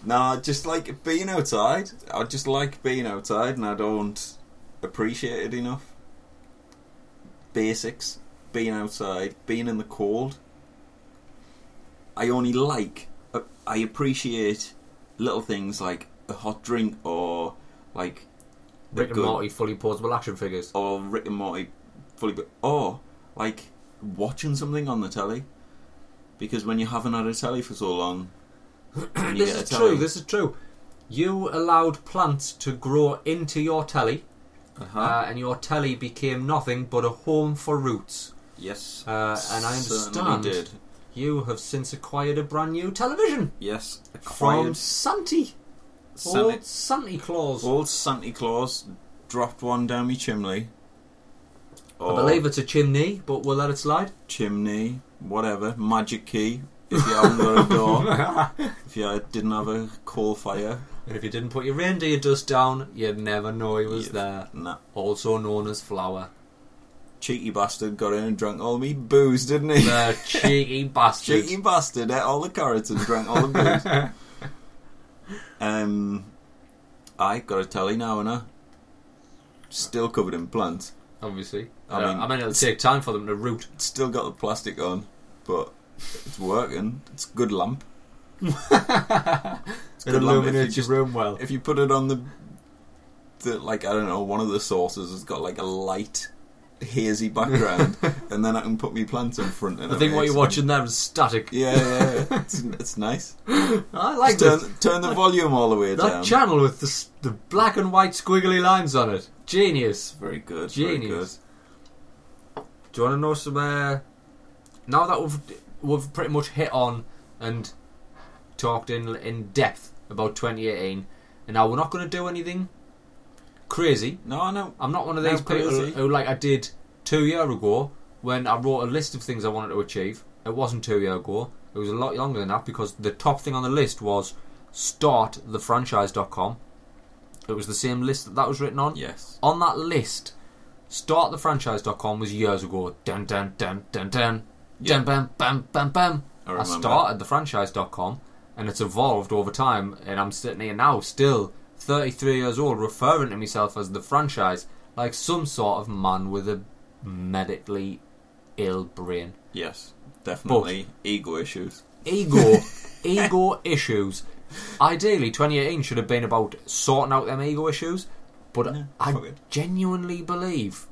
nah, just like being outside. I just like being outside, and I don't appreciate it enough. Basics, being outside, being in the cold. I only like, uh, I appreciate little things like a hot drink or like
Rick and
good-
Morty fully portable action figures.
or Rick and Morty fully, or like watching something on the telly. Because when you haven't had a telly for so long,
This is
telly,
true. This is true. You allowed plants to grow into your telly,
uh-huh.
uh, and your telly became nothing but a home for roots.
yes,
Uh, and I understand
did.
you have since acquired a brand new television
Yes,
from
acquired
Santi.
Santa,
Old Santa Claus.
old Santa Claus dropped one down my chimney.
I believe it's a chimney, but we'll let it slide.
chimney, whatever, magic key. If you haven't got a door, if you didn't have a coal fire,
And if you didn't put your reindeer dust down, you'd never know he was there.
nah.
Also known as Flower.
Cheeky bastard got in and drank all me booze, didn't he?
The cheeky bastard.
Cheeky bastard ate all the carrots and drank all the booze. um, I got a telly now and I still covered in plants.
Obviously.
I
I
mean,
mean, I mean, it'll take time for them to root.
It's still got the plastic on, but it's working. It's a good lamp.
it
good lamp if
illuminates
you
your room well.
If you put it on the, the like I don't know, one of the sources has got like a light, hazy background, and then I can put my plants in front. And
I think what you're watching there is static.
Yeah, yeah, yeah. it's, it's nice.
I like
turn, turn the volume all the way
That
down.
That channel with the, the black and white squiggly lines on it. Genius.
very good. Very good.
Genius. Do you want to know some? Uh, now that we've we've pretty much hit on and talked in in depth about 2018, and now we're not going to do anything crazy.
No, I know.
I'm not one of
No,
these people
crazy.
who, like I did two year ago when I wrote a list of things I wanted to achieve. It wasn't two year ago. It was a lot longer than that because the top thing on the list was start thefranchise.com. It was the same list that that was written on
Yes.
on that list, startthefranchise.com was years ago. Dun dun dun dun dun.
Yeah.
Dun bam bam bam bam.
I
I, started thefranchise.com and it's evolved over time and I'm sitting here now still 33 years old referring to myself as the franchise like some sort of man with a medically ill brain.
Yes. Definitely ego issues.
Ego ego issues. Ideally 2018 should have been about sorting out them ego issues, but
Yeah,
I
it.
genuinely believe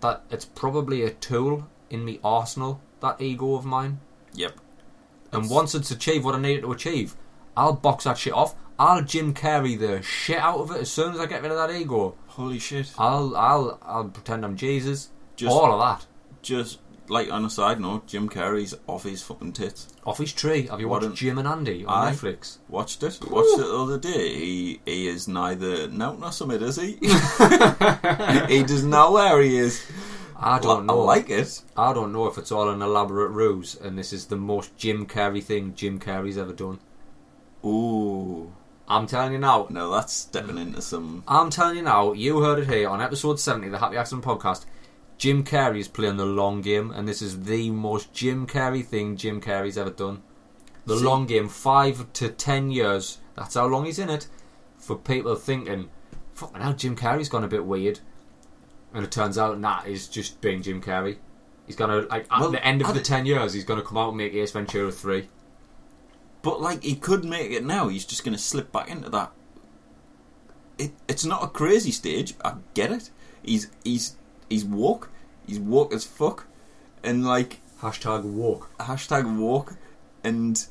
that it's probably a tool in the arsenal, that ego of mine.
Yep.
And once it's achieved what I need it to achieve, I'll box that shit off. I'll Jim Carrey the shit out of it as soon as I get rid of that ego.
Holy shit.
I'll I'll I'll pretend I'm Jesus.
Just,
All of that.
just like on a side note, Jim Carrey's off his fucking tits.
Off his tree. Have you watched Jim and Andy on
Aye.
Netflix?
Watched it. Watched it the other day. He he is neither no nor summit, is he? he does know where he is.
I don't
Li-
know.
I like it.
I don't know if it's all an elaborate ruse and this is the most Jim Carrey thing Jim Carrey's ever done.
Ooh.
I'm telling you now,
No, that's stepping into some.
I'm telling you now, you heard it here on episode 70 of the Happy Accident podcast. Jim Carrey is playing the long game, and this is the most Jim Carrey thing Jim Carrey's ever done. The
See-
long game, five to ten years, that's how long he's in it, for people thinking, fucking hell, Jim Carrey's gone a bit weird. And it turns out, nah, he's just being Jim Carrey. He's gonna, like, at
Well,
the end of the ten years, he's gonna come out and make Ace Ventura 3.
But like he could make it now. He's just going to slip back into that. It, it's not a crazy stage. I get it. He's he's he's woke. He's woke as fuck, and like
Hashtag woke.
hashtag woke, and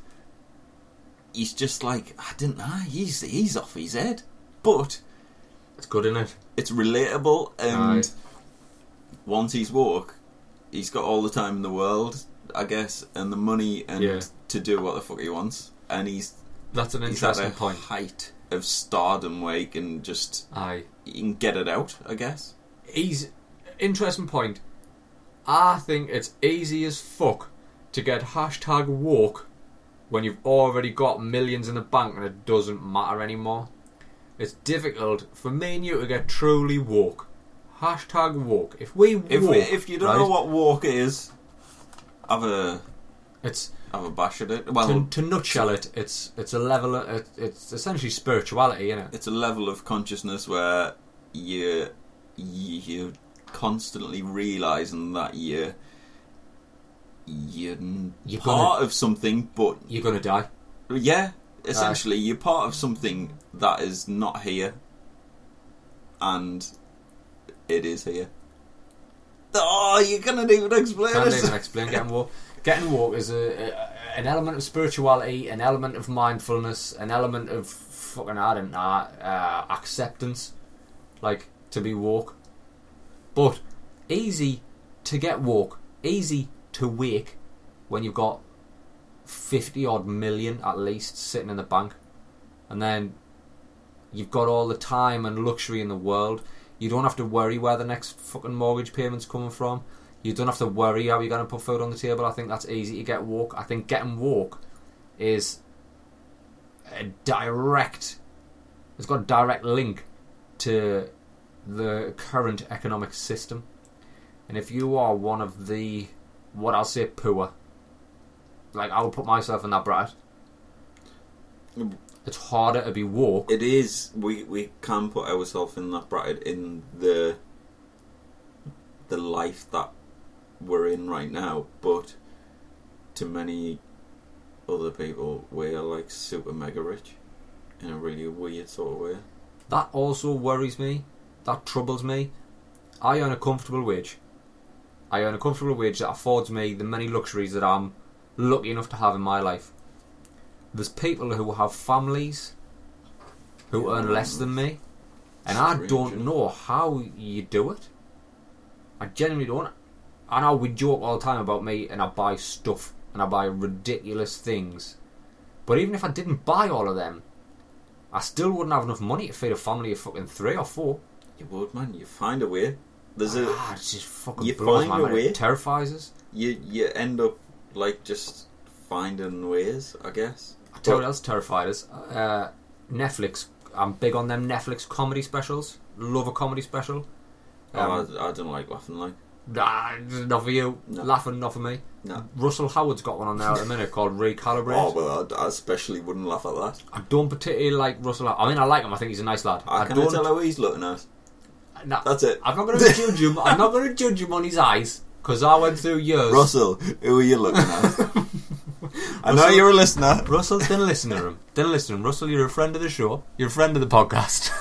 he's just like I didn't know. He's he's off his head, but
It's good, isn't it?
it's relatable. And
Aye.
once he's woke, he's got all the time in the world, I guess, and the money and
Yeah.
to do what the fuck he wants. And he's
That's an
he's at
interesting point.
height of stardom where he can just
Aye.
he can get it out. I guess.
he's interesting point. I think it's easy as fuck to get hashtag woke when you've already got millions in the bank and it doesn't matter anymore. It's difficult for me and you to get truly woke. Hashtag woke. If we
If we, if you don't
right,
know what woke is, have a
it's
have a bash at it. Well,
to nutshell it, it's it's a level. Of, it, it's essentially spirituality, isn't it?
it's a level of consciousness where you you're constantly realizing that you you're,
You're
part of something, but
You're gonna die.
yeah, essentially you're part of something that is not here, and it is here. Oh, you cannot even explain
Can't
it.
even explain getting woke. Getting woke is a, a an element of spirituality, an element of mindfulness, an element of fucking I don't know uh, acceptance, like to be woke. But easy to get woke, easy to wake when you've got fifty odd million at least sitting in the bank, and then you've got all the time and luxury in the world. You don't have to worry where the next fucking mortgage payment's coming from. You don't have to worry how you're going to put food on the table. I think that's easy to get woke. I think getting woke is a direct. It's got a direct link to the current economic system. And if you are one of the, what I'll say, poor, like I would put myself in that bracket. Mm. It's harder to be woke.
It is. We we can put ourselves in that bracket in the the life that we're in right now, but to many other people we're like super mega rich in a really weird sort of way.
That also worries me. That troubles me. I earn a comfortable wage. I earn a comfortable wage that affords me the many luxuries that I'm lucky enough to have in my life. There's people who have families who earn less than me, and I don't know how you do it. I genuinely don't. I know we joke all the time about me, and I buy stuff and I buy ridiculous things. But even if I didn't buy all of them, I still wouldn't have enough money to feed a family of fucking three or four.
You would, man. You find a way. There's a
Ah, it just fucking
you
blows
find
my
a way.
It terrifies us.
you you end up like just finding ways, I guess.
I tell you
But-
what else terrified us. Uh, Netflix. I'm big on them Netflix comedy specials. Love a comedy special. Um,
oh, I, I don't like laughing like
nah, not for you.
No.
Laughing, not for me.
no.
Russell Howard's got one on there at the minute called Recalibrate.
Oh well, I, I especially wouldn't laugh at that.
I don't particularly like Russell. Howard. I mean, I like him. I think he's a nice lad.
I,
I
can
don't
tell how he's looking at?
nah,
That's it.
I'm not going to judge him. I'm not going to judge him on his eyes because I went through years.
Russell, who are you looking at? I know you're a listener.
Russell, didn't listen to him. Didn't listen to him. Russell, you're a friend of the show. You're a friend of the podcast.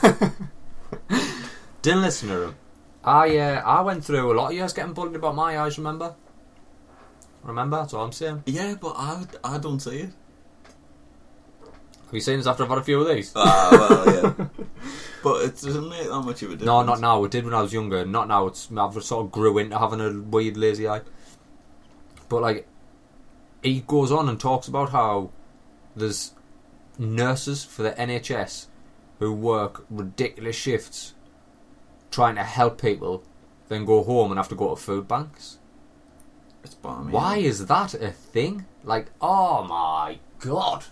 didn't listen to him. I uh, I went through a lot of years getting bullied about my eyes. Remember? Remember? That's all I'm saying.
Yeah, but I, I don't see it.
Have you seen this after I've had a few of these?
Ah, well, yeah. but it doesn't make that much of a difference.
No, not now. It did when I was younger. Not now. It's I've sort of grew into having a weird lazy eye. But like, he goes on and talks about how there's nurses for the NHS who work ridiculous shifts trying to help people, then go home and have to go to food banks.
It's barmy.
Why is that a thing? Like, oh my god.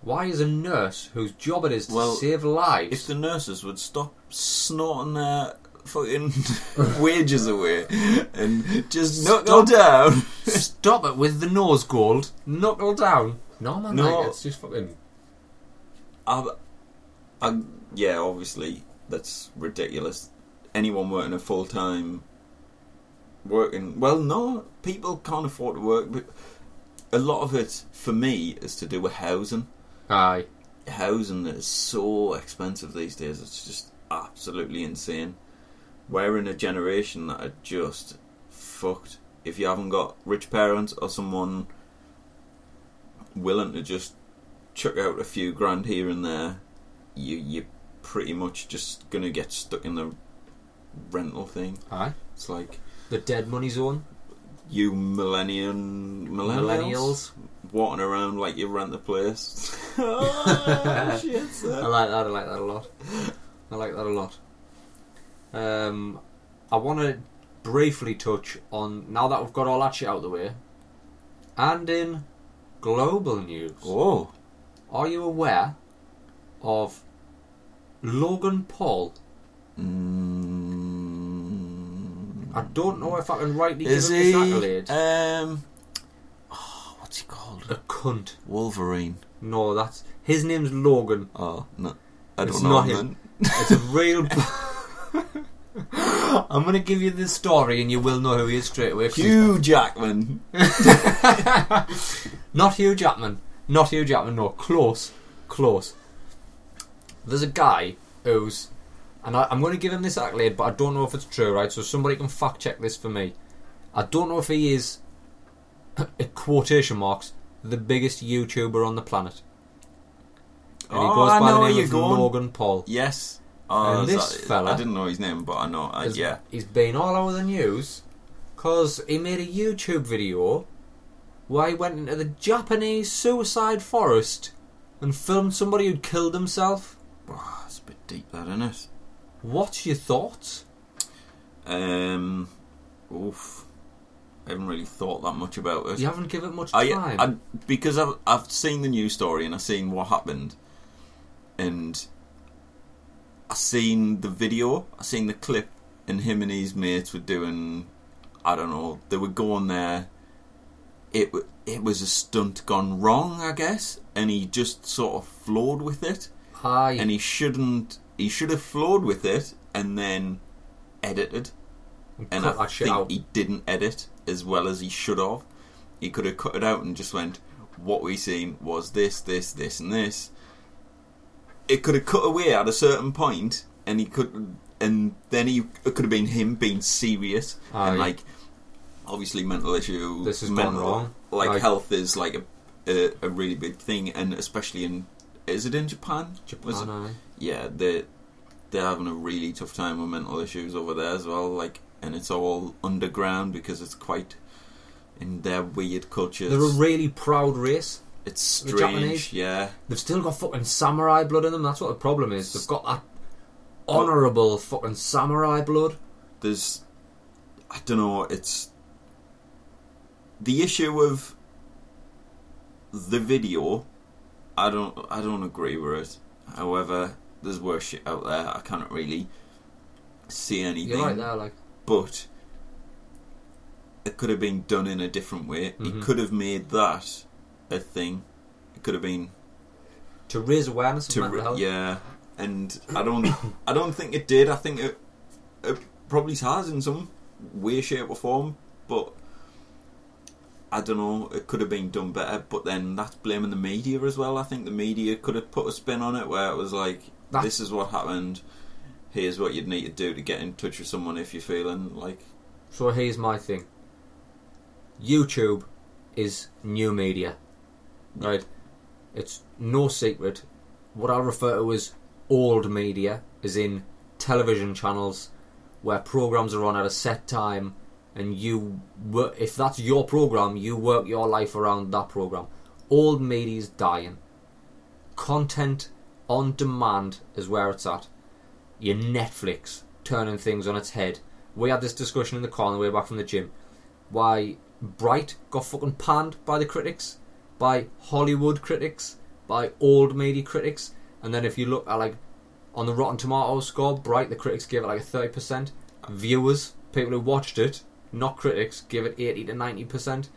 Why is a nurse whose job it is to
Well,
save lives?
If the nurses would stop snorting their fucking wages away and just knuckle
Stop.
down.
Stop it with the nose gold. Knuckle down. No, man,
No.
like, it's just fucking.
I, I, yeah, obviously that's ridiculous. Anyone working a full time working well, no, people can't afford to work, but a lot of it for me is to do with housing.
Aye.
Housing is so expensive these days; it's just absolutely insane. We're in a generation that are just fucked. If you haven't got rich parents or someone willing to just chuck out a few grand here and there, you you're pretty much just gonna get stuck in the rental thing.
Aye.
It's like
The dead money zone.
you millennium millennials,
Millennials.
walking around like you rent the place. oh, shit,
I like that. I like that a lot. I like that a lot. Um, I want to briefly touch on now that we've got all that shit out of the way, and in global news.
Oh,
Are you aware of Logan Paul?
mm,
I don't know if I can rightly
is
give him
he?
this accolade.
Um, oh, what's he called?
a cunt.
Wolverine.
No, that's his name's Logan.
Oh no, I don't
It's
know.
not
him
him. It's a real. I'm gonna give you this story, and you will know who he is straight away. 'cause.
Hugh Jackman.
Not Hugh Jackman. Not Hugh Jackman. No, close, close. There's a guy who's, and I, I'm going to give him this accolade, but I don't know if it's true. Right, so somebody can fact check this for me. I don't know if he is, quotation marks, the biggest YouTuber on the planet. And he
Oh,
goes
I
by
know
the
where
name
you're
of
going.
Logan Paul.
Yes. Oh,
And this
that-
fella-
I didn't know his name, but I know.
Has-
yeah.
He's been all over the news because he made a YouTube video where he went into the Japanese suicide forest and filmed somebody who'd killed himself.
Oh, it's a bit deep, that isn't it?
What's your thoughts?
Um, oof. I haven't really thought that much about it.
You haven't given it much
I,
time.
I, because I've I've seen the news story and I've seen what happened, and I seen the video, I seen the clip, and him and his mates were doing, I don't know, they were going there. It it was a stunt gone wrong, I guess, and he just sort of flowed with it,
Aye.
and he shouldn't. He should have flowed with it and then edited and
cut
I think
out.
he didn't edit as well as he should have. He could have cut it out and just went, what we seen was this, this, this, and this. It could have cut away at a certain point, and he could, and then he it could have been him being serious
Aye.
and like obviously mental issue.
This has
mental,
wrong.
Like,
Like-
health is like a, a a really big thing, and especially in is it in Japan?
Japan,
yeah, they they're having a really tough time with mental issues over there as well. Like, and it's all underground because it's quite in their weird cultures.
They're a really proud race.
It's
the
strange,
Japanese.
yeah.
They've still got fucking samurai blood in them. That's what the problem is. They've got that honourable fucking samurai blood.
There's, I don't know. It's the issue of the video. I don't, I don't agree with it. However, there's worse shit out there. I can't really see anything.
You're right there, like
but it could have been done in a different way. He
Mhm.
could have made that a thing. It could have been
to raise awareness
to
health.
yeah, and I don't I don't think it did. I think it it probably has in some way, shape, or form, but. I don't know. It could have been done better, but then that's blaming the media as well. I think the media could have put a spin on it where it was like,
That-
"This is what happened. Here's what you'd need to do to get in touch with someone if you're feeling like
So here's my thing. YouTube is new media, right? It's no secret. What I refer to as old media is in television channels where programs are on at a set time, and you, wo- if that's your program, you work your life around that program. Old media is dying. Content on demand is where it's at. Your Netflix turning things on its head. We had this discussion in the car on the way back from the gym. Why Bright got fucking panned by the critics, by Hollywood critics, by old media critics, and then if you look at like on the Rotten Tomatoes score, Bright the critics gave it like a thirty percent. Viewers, people who watched it, not critics, give it eighty to ninety percent.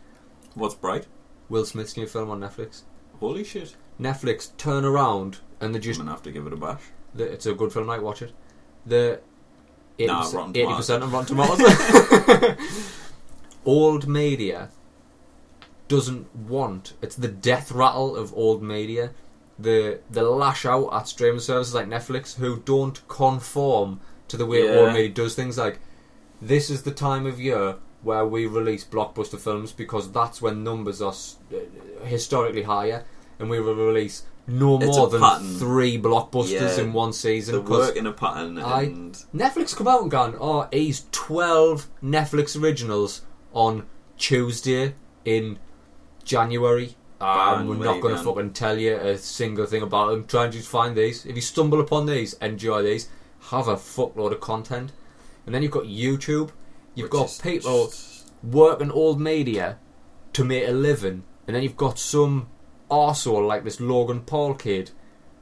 what's bright.
Will Smith's new film on Netflix.
Holy shit!
Netflix turn around and they just
I'm gonna have to give it a bash.
the, it's a good film. Like watch it. The
Nah,
eighty
Tomatoes.
percent of Rotten Tomatoes. old media doesn't want. It's the death rattle of old media. The the lash out at streaming services like Netflix who don't conform to the way
Yeah.
old media does things. Like this is the time of year where we release blockbuster films because that's when numbers are uh, historically higher, and we will release no
It's
more than
pattern.
three blockbusters
Yeah.
in one season.
The work in a pattern
I-
and
Netflix come out and gone, oh, he's 12 Netflix originals on Tuesday in January.
Bang,
we're not going to fucking tell you a single thing about them. Try and just find these. If you stumble upon these, enjoy these. Have a fuckload of content. And then you've got YouTube. You've
which
got people
just-
working old media to make a living, and then you've got some arsehole like this Logan Paul kid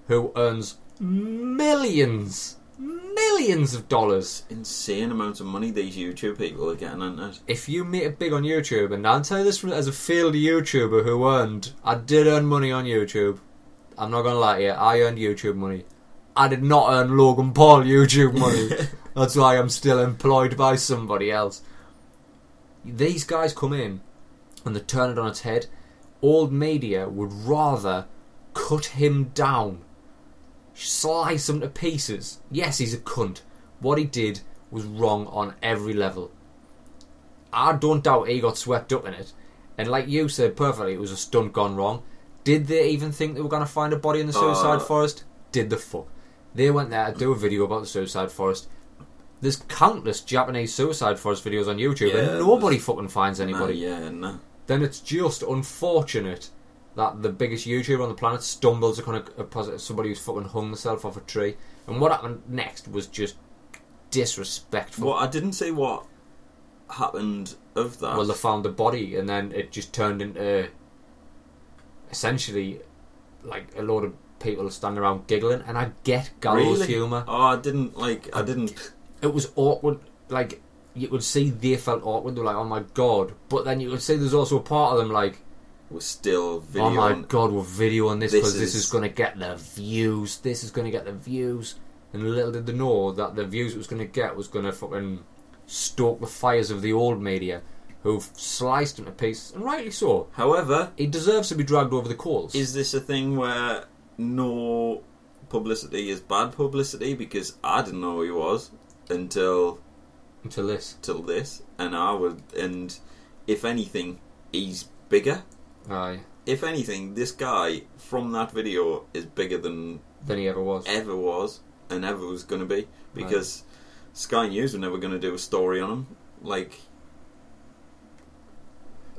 who earns millions, millions of dollars.
insane amounts of money these YouTube people are getting into it.
If you make it big on YouTube, and I'll tell you this from- as a failed YouTuber who earned, I did earn money on YouTube. I'm not gonna lie to you, I earned YouTube money. I did not earn Logan Paul YouTube money. That's why I'm still employed by somebody else. These guys come in and they turn it on its head. Old media would rather cut him down, slice him to pieces. Yes, he's a cunt. What he did was wrong on every level. I don't doubt he got swept up in it. And like you said perfectly, it was a stunt gone wrong. Did they even think they were going to find a body in the suicide
Uh,
forest? Did the fuck? They went there to do a video about the suicide forest. There's countless Japanese suicide forest videos on YouTube,
Yeah,
and nobody fucking finds anybody.
Nah, yeah, nah.
Then it's just unfortunate that the biggest YouTuber on the planet stumbles upon a, a, somebody who's fucking hung themselves off a tree. And what happened next was just disrespectful.
Well, I didn't say what happened of that.
Well, they found the body, and then it just turned into essentially like a load of people standing around giggling. And I get gallows
Really?
humour.
oh, I didn't like. I didn't.
It was awkward. Like you could see they felt awkward. They were like, "Oh my god!" But then you could see there's also a part of them like,
Was still video.
"Oh my god, we're videoing this
This
because this
is-
is going to get the views. This is going to get the views." And little did they know that the views it was going to get was going to fucking stoke the fires of the old media. who've sliced him to pieces, and rightly so.
However,
He deserves to be dragged over the coals.
is this a thing where no publicity is bad publicity? Because I didn't know who he was until
until this.
till this, and I would, and if anything, he's bigger.
Aye.
If anything, this guy from that video is bigger than
Than he ever was.
ever was and ever was going to be because Sky News were never going to do a story on him. Like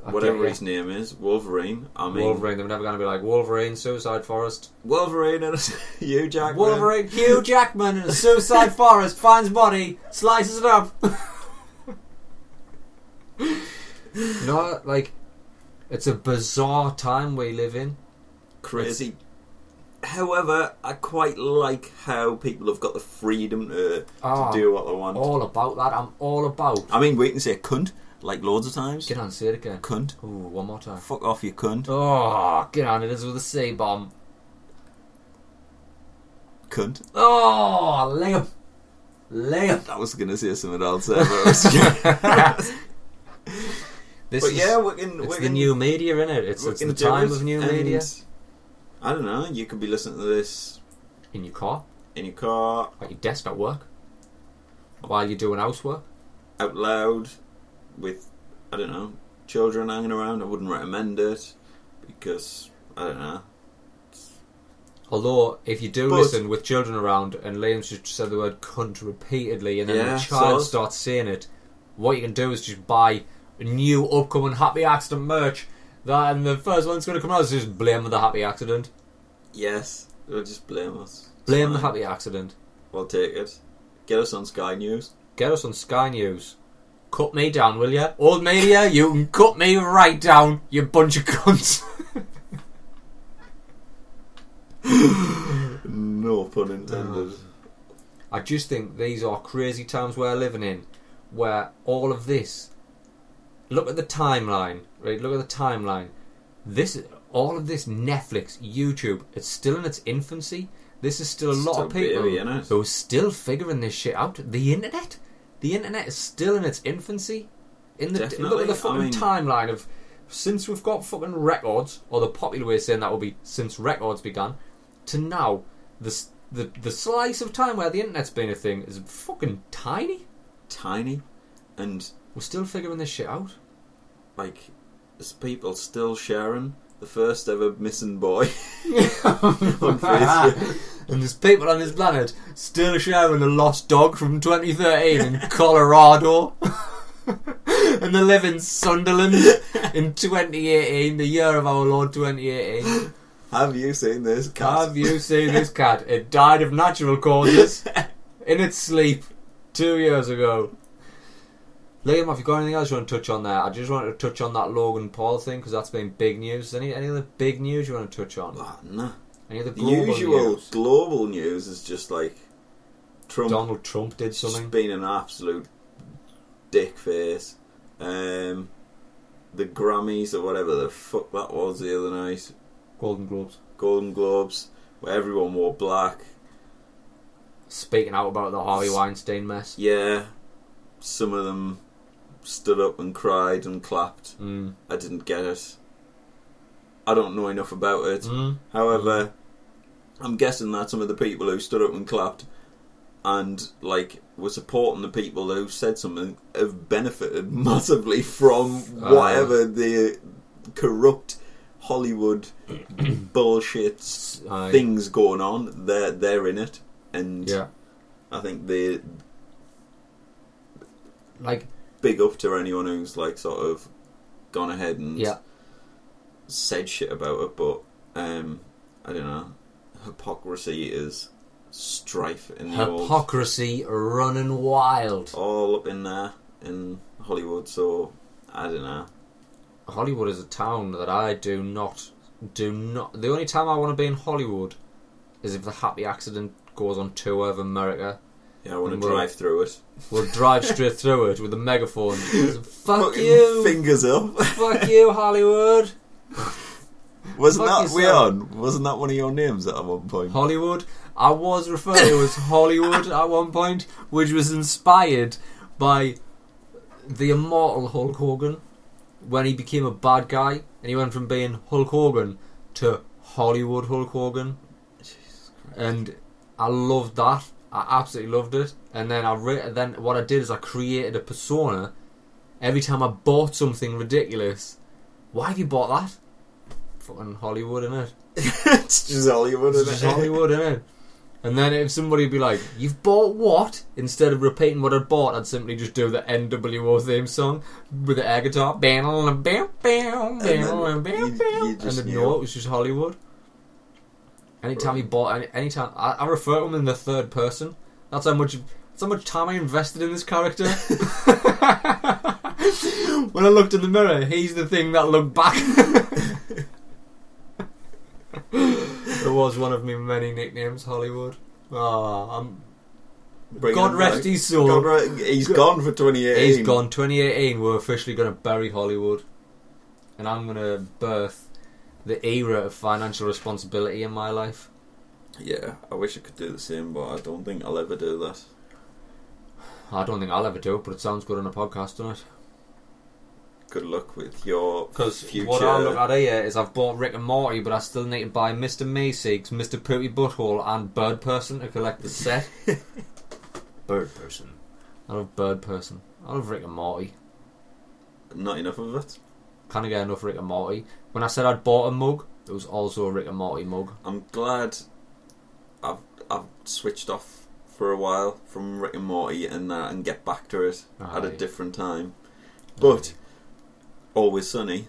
I
whatever
get ya.
his name is, Wolverine. I mean,
Wolverine, they were never going to be like Wolverine, Suicide Forest.
Wolverine and Hugh Jackman.
Wolverine, Hugh Jackman in a Suicide Forest finds body, slices it up. no, like, it's a bizarre time we live in.
crazy. However, I quite like how people have got the freedom to,
Oh,
to ah, do what they want.
all about that. I'm all about.
I mean, we can say cunt like loads of times.
Get on, say it again.
Cunt.
Ooh, one more time.
Fuck off, you cunt.
Oh, get on, it is with a C bomb.
Cunt.
Oh, lay him. Lay him.
I was going to say something else there, but I was-
This
but
is,
yeah, we can.
it's
we
the
can,
new media, innit? It's,
we
it's
can
the time
it,
of new media.
I don't know. You could be listening to this
In your car,
in your car,
at your desk at work, while you're doing housework.
out loud, with I don't know children hanging around. I wouldn't recommend it because I don't know.
Although, if you do
But-
listen with children around and Liam's just said the word cunt repeatedly and then
Yeah,
the child
so-
starts saying it, what you can do is just buy new upcoming Happy Accident merch. That and the first one's going to come out is just blame the Happy Accident.
Yes, they'll just blame us.
Blame the. Happy Accident.
We'll take it. Get us on Sky News.
Get us on Sky News. Cut me down, will you? Old media, you can cut me right down, you bunch of cunts.
No pun intended.
I just think these are crazy times we're living in, where all of this. Look at the timeline, right? Look at the timeline. This, all of this Netflix, YouTube, it's still in its infancy. This is still a lot
Still
of people
baby,
who are still figuring this shit out. The internet, the internet is still in its infancy. In the look at the
I
fucking
mean-
timeline of since we've got fucking records, or the popular way of saying that will be since records began, to now the the the slice of time where the internet's been a thing is fucking tiny.
Tiny, and
We're still figuring this shit out.
like, there's people still sharing the first ever missing boy on Facebook.
and there's people on this planet still sharing a lost dog from 2013 in Colorado. and they live in Sunderland in 2018, the year of our Lord 2018.
Have you seen this? cat?
Have you seen this cat? It died of natural causes in its sleep two years ago. Liam, have you got anything else you want to touch on there? I just wanted to touch on that Logan Paul thing because that's been big news. Any any other big news you want to touch on?
Nah.
Any other
The
global
usual
news?
global news is just like Trump
Donald Trump did something.
being an absolute dick face. Um, the Grammys or whatever the fuck that was the other night,
Golden Globes.
Golden Globes, where everyone wore black.
Speaking out about the Harvey Weinstein mess.
Yeah, some of them stood up and cried and clapped.
Mm.
I didn't get it. I don't know enough about it.
Mm.
However, I'm guessing that some of the people who stood up and clapped and like were supporting the people who said something have benefited massively from
Uh.
whatever the corrupt Hollywood bullshit
Aye.
things going on. They're they're in it, and
Yeah.
I think they
Like,
big up to anyone who's like sort of gone ahead and
yeah.
said shit about it, but um, I don't know. Hypocrisy is strife in the old,
Hypocrisy running wild.
all up in there in Hollywood. So I don't know.
Hollywood is a town that I do not do not. The only time I want to be in Hollywood is if the Happy Accident goes on tour of America.
Yeah, I want to
we'll-
drive through it.
We'll drive straight through it with a megaphone. Fuck you,
fingers up.
fuck you, Hollywood,
Wasn't
Fuck
that we
yourself.
on? Wasn't that one of your names at one point?
Hollywood. I was referred to as Hollywood at one point, which was inspired by the immortal Hulk Hogan. when he became a bad guy and he went from being Hulk Hogan to Hollywood Hulk Hogan,
Jesus
and I loved that. I absolutely loved it. And then I re- then what I did is I created a persona. Every time I bought something ridiculous, why have you bought that? Fucking Hollywood, innit?
it's just Hollywood,
It's
isn't
just? Hollywood, innit? And then if somebody would be like, "You've bought what?" Instead of repeating what I'd bought, I'd simply just do the NWO theme song with the air guitar, bam, bam, bam, bam,
then
bam, bam,
you- you
bam,
just
and then no, it was just Hollywood. Anytime he bought, any, anytime I, I refer to him in the third person. That's how much. That's how much time I invested in this character. when I looked in the mirror, he's the thing that looked back. it was one of my many nicknames, Hollywood. Ah, I'm,
Bring
God rest
back.
his soul.
God re- he's gone for 2018.
He's gone. 2018, we're officially going to bury Hollywood. And I'm going to birth the era of financial responsibility in my life.
Yeah, I wish I could do the same, but I don't think I'll ever do that.
I don't think I'll ever do it, but it sounds good on a podcast, doesn't it?
Good luck with your
Because
future.
what I look at here is I've bought Rick and Morty, but I still need to buy Mr. Meeseeks, Mr. Poopy Butthole, and Bird Person to collect the set. Bird Person. I love Bird Person. I love Rick and Morty.
Not enough of it.
Can't get enough Rick and Morty. When I said I'd bought a mug, it was also a Rick and Morty mug.
I'm glad I've I've switched off for a while from Rick and Morty and that and get back to it at a different time. But Always Sunny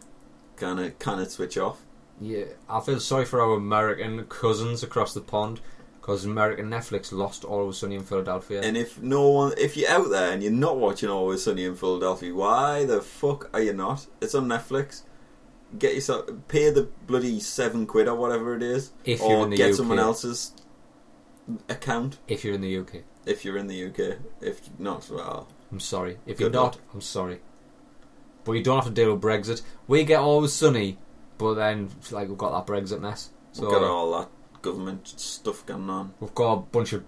kind of kind of switch off.
Yeah, I feel sorry for our American cousins across the pond because American Netflix lost Always Sunny in Philadelphia.
And if no one, if you're out there and you're not watching Always Sunny in Philadelphia, why the fuck are you not? It's on Netflix. Get yourself, pay the bloody seven quid or whatever it is,
if you're
or
in the
get
UK,
someone else's account
if you're in the UK,
if you're in the UK. If not, well,
I'm sorry. If you're not, I'm sorry. But you don't have to deal with Brexit. We get Always Sunny, but then like we've got that Brexit mess. So
we've got all that government stuff going on,
we've got a bunch of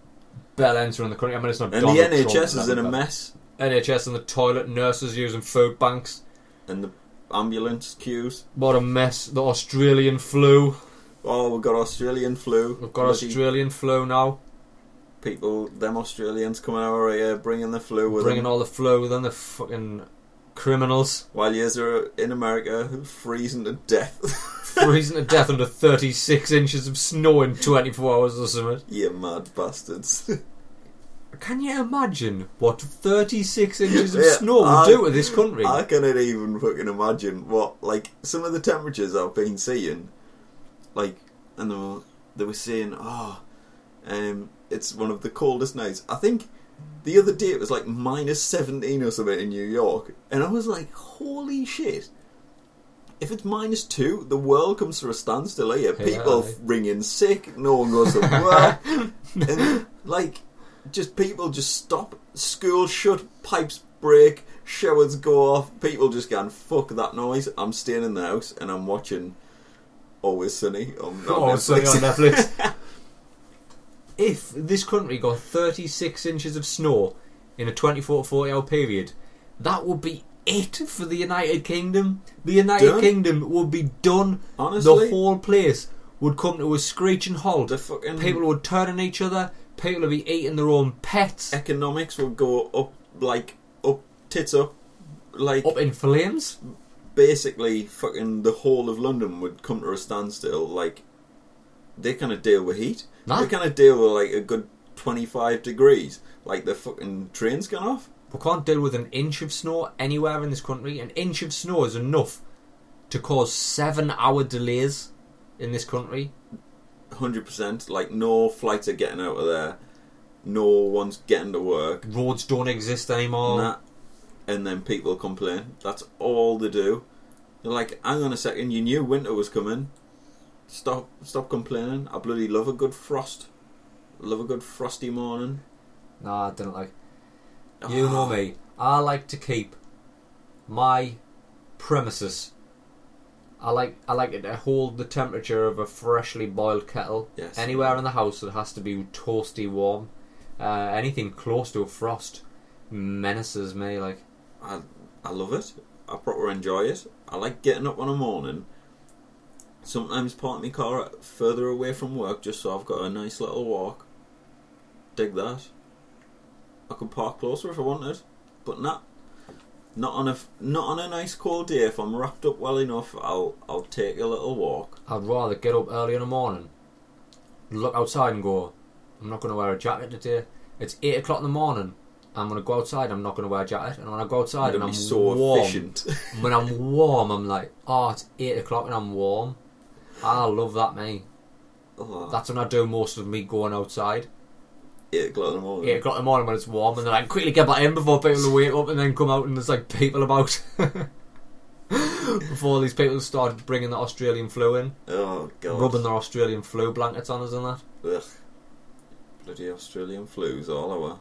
bell ends around the country. I mean, it's not
and
Donald
the
Trump
NHS is in a mess,
NHS in the toilet, nurses using food banks.
and the ambulance queues.
What a mess. The Australian flu.
Oh, we've got Australian flu.
We've got
Bloody
Australian flu now.
people. Them Australians coming over here bringing the flu with
bringing
them.
all the flu with them, the fucking criminals.
While yous are in America freezing to death.
freezing to death under 36 inches of snow in 24 hours or something.
you mad bastards.
Can you imagine what 36 inches of
Yeah,
snow would
I-
do to this country?
I cannot even fucking imagine what, like, some of the temperatures I've been seeing. Like, and they were, they were saying, oh, um, it's one of the coldest nights. I think the other day it was like minus 17 or something in New York. And I was like, holy shit. If it's minus two, the world comes to a standstill here.
Yeah,
People ring in sick, no one goes to work. and, like, just people just stop. School shut, pipes break, showers go off. People just going, fuck that noise. I'm staying in the house and I'm watching Always Sunny on, on Netflix.
sorry, on Netflix. if this country got 36 inches of snow in a 24 to 40 hour period, that would be it for the United Kingdom. The United
Done.
Kingdom would be done.
Honestly,
the whole place would come to a screeching halt.
the fucking
People would turn on each other. People would be eating their own pets.
economics would go up, like, up, tits up. Like,
Up in flames.
basically, fucking the whole of London would come to a standstill. Like, they kind of deal with heat.
Nah.
They kind of deal with, like, a good 25 degrees. Like, the fucking train's gone off.
We can't deal with an inch of snow anywhere in this country. An inch of snow is enough to cause seven hour delays in this country.
hundred percent. Like no flights are getting out of there. No one's getting to work.
Roads don't exist anymore.
Nah. And then people complain. That's all they do. They're like, hang on a second, you knew winter was coming. Stop stop complaining. I bloody love a good frost. Love a good frosty morning.
Nah, I didn't like. You know me. I like to keep my premises. I like I like it to hold the temperature of a freshly boiled kettle.
Yes.
Anywhere in the house, that has to be toasty warm. Uh, anything close to a frost menaces me. Like
I I love it. I proper enjoy it. I like getting up on a morning. Sometimes park my car further away from work just so I've got a nice little walk. Dig that. I could park closer if I wanted, but not. Not on a not on a nice cold day. If I'm wrapped up well enough, I'll I'll take a little walk.
I'd rather get up early in the morning, look outside and go, I'm not going to wear a jacket today. It's 8 o'clock in the morning. I'm going to go outside, I'm not going to wear a jacket. And when I go outside and I'm
so
warm,
efficient.
when I'm warm, I'm like, oh, it's 8 o'clock and I'm warm. I love that, me.
oh,
That's when I do most of me going outside.
Eight o'clock in the morning.
8 o'clock in the morning when it's warm, and then I quickly get back in before people wake up and then come out and there's like people about. before these people started bringing the Australian flu in,
Oh god.
rubbing their Australian flu blankets on us and that.
Ugh. Bloody Australian flu's all over.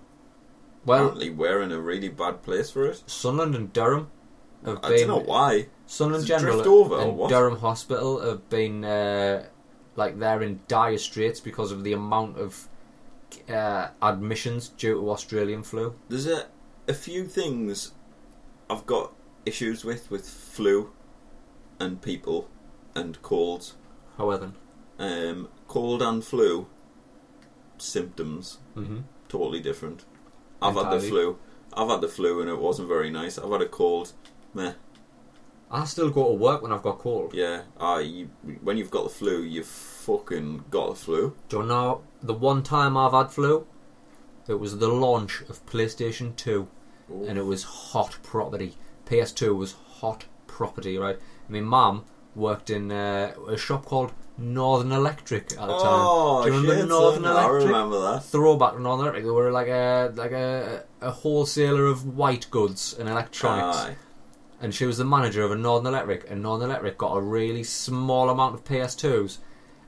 Well,
Apparently we're in a really bad place for it.
Sunderland and Durham have
I
been
don't know why.
Sunderland
it
General
drift over
and
what?
Durham Hospital have been uh, like they're in dire straits because of the amount of uh, admissions due to Australian flu.
There's a a few things I've got issues with with flu and people and colds.
However,
Um, cold and flu symptoms
mm-hmm.
totally different. I've had the flu. I've had the flu and it wasn't very nice. I've had a cold. Meh.
I still go to work when I've got cold.
Yeah. Ah, you when you've got the flu, you've fucking got the flu.
Do you know the one time I've had flu? It was the launch of PlayStation 2, and it was hot property. PS2 was hot property, right? My mum worked in uh, a shop called Northern Electric at the time.
Oh,
Do you remember
shit,
Northern
son, I
Electric?
remember that.
throwback Northern Electric. They were like a like a a wholesaler of white goods and electronics,
Aye.
and she was the manager of a Northern Electric. And Northern Electric got a really small amount of PS2s,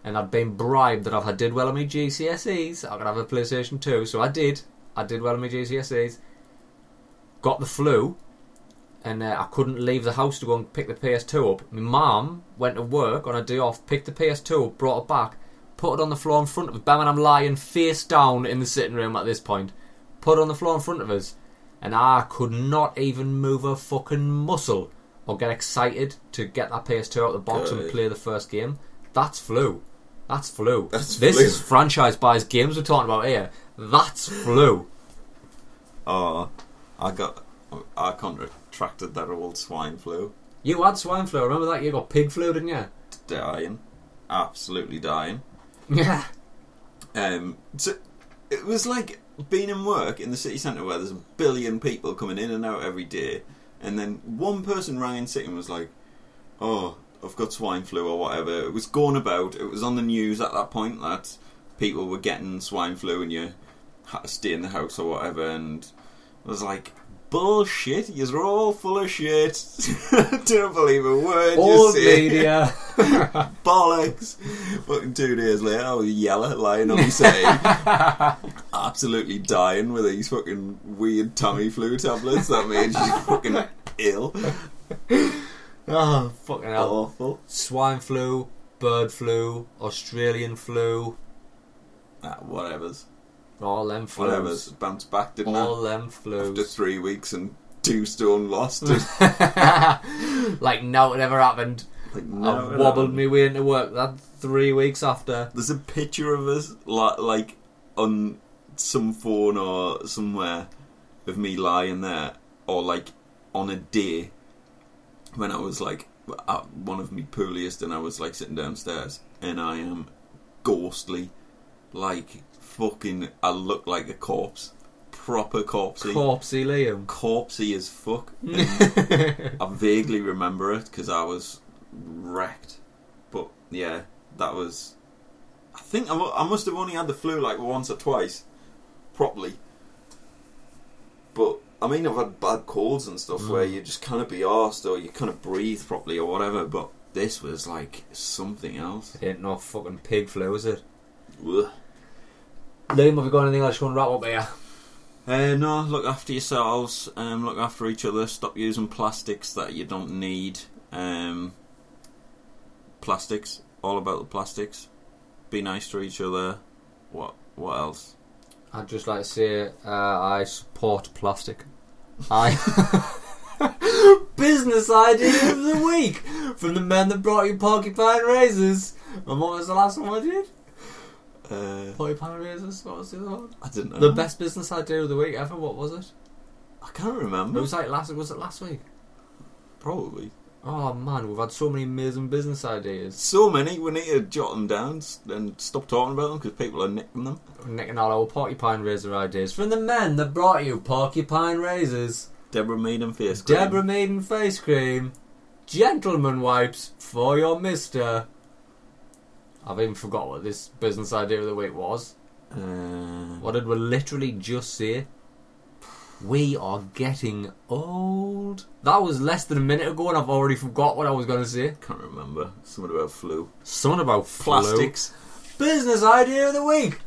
and I'd been bribed that if I did well on my GCSEs, I could have a PlayStation Two. So I did. I did well on my GCSEs. Got the flu. And uh, I couldn't leave the house to go and pick the PS2 up. My mum went to work on a day off, picked the PS2 up, brought it back, put it on the floor in front of us. Bam, and I'm lying face down in the sitting room at this point. Put it on the floor in front of us, and I could not even move a fucking muscle or get excited to get that PS2 out of the box and play the first game. That's flu. That's flu.
That's
this
flu.
is franchise buys games we're talking about here. That's flu.
Oh, I got. I contracted that old swine flu.
You had swine flu. Remember that? You got pig flu, didn't you?
Dying, absolutely dying.
Yeah.
Um, so it was like being in work in the city centre where there's a billion people coming in and out every day, and then one person rang in sick and was like, "Oh, I've got swine flu or whatever." It was going about. It was on the news at that point that people were getting swine flu and you had to stay in the house or whatever, and I was like. Bullshit! You're all full of shit. Don't believe a word you
Old
say.
media.
Bollocks! Fucking two days later, I was yellow, lying on my side, absolutely dying with these fucking weird tummy flu tablets that made you fucking ill.
Oh, fucking hell.
Awful.
Swine flu, bird flu, Australian flu,
Ah, whatever's.
all them flus.
Whatever's. Bounced back, didn't
All
I?
them
After three weeks and two stone lost.
like no, it never happened.
like,
I
no, it
wobbled
happened.
me way into work. That three weeks after.
There's a picture of us, li- like, on some phone or somewhere of me lying there, or like on a day when I was like at one of me pooliest and I was like sitting downstairs and I am ghostly, like fucking. I look like a corpse, proper corpsey,
Corpsey Liam.
corpsey as fuck. And I vaguely remember it because I was wrecked. But yeah, that was. I think I, I must have only had the flu like once or twice, properly. But I mean, I've had bad colds and stuff where
Mm.
you just kind of be arsed or you kind of breathe properly or whatever. But this was like something else.
Ain't no fucking pig flu, is it?
Ugh.
Liam, have you got anything else you want to wrap up here?
Uh, no, look after yourselves. Um, look after each other. Stop using plastics that you don't need. Um, plastics, all about the plastics. Be nice to each other. What? What else?
I'd just like to say uh, I support plastic. I business idea of the week from the men that brought you porcupine razors. And what was the last one I did?
Uh,
Porcupine razors. What was the other one?
I didn't know.
The best business idea of the week ever. What was it?
I can't remember.
It was like last. Was it last week?
Probably.
Oh man, we've had so many amazing business ideas.
So many, we need to jot them down and stop talking about them because people are nicking them.
Nicking all our porcupine razor ideas from the men that brought you porcupine razors.
Deborah Meaden Face Cream.
Deborah Meaden face cream, gentleman wipes for your Mister. I've even forgot what this business idea of the week was.
Uh,
What did we literally just say? We are getting old. That was less than a minute ago, and I've already forgot what I was going to say.
can't remember. Something about flu.
Something about flu.
Plastics.
Business idea of the week.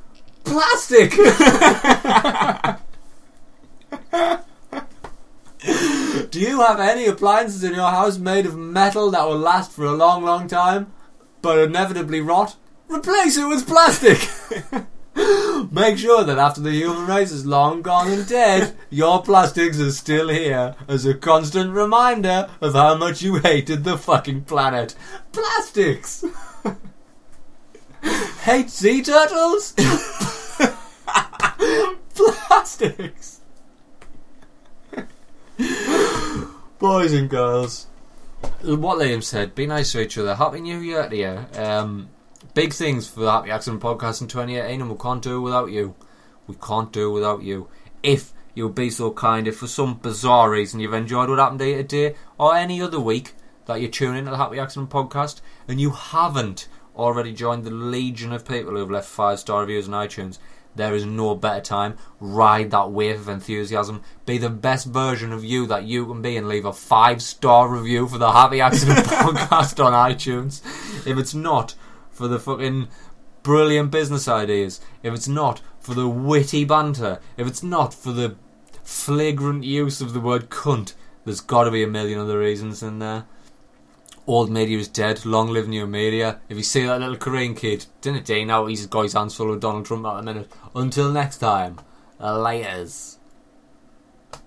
Plastic. Do you have any appliances in your house made of metal that will last for a long, long time, but inevitably rot? Replace it with plastic. Make sure that after the human race is long gone and dead, your plastics are still here as a constant reminder of how much you hated the fucking planet. Plastics! Hate sea turtles? Plastics! Boys and girls, what Liam said, be nice to each other. Happy New Year to you. Um, big things for the Happy Accident podcast in 2018, and we can't do it without you. We can't do it without you. If you'll be so kind, if for some bizarre reason you've enjoyed what happened to you today, or any other week that you're tune into the Happy Accident podcast, and you haven't already joined the legion of people who have left five star reviews on iTunes, there is no better time. Ride that wave of enthusiasm. Be the best version of you that you can be and leave a five star review for the Happy Accident podcast on iTunes. If it's not for the fucking brilliant business ideas, if it's not for the witty banter, if it's not for the flagrant use of the word cunt, there's got to be a million other reasons in there. Old media is dead. Long live new media. If you see that little Korean kid, didn't it? Now he's got his hands full of Donald Trump at the minute. Until next time, laters.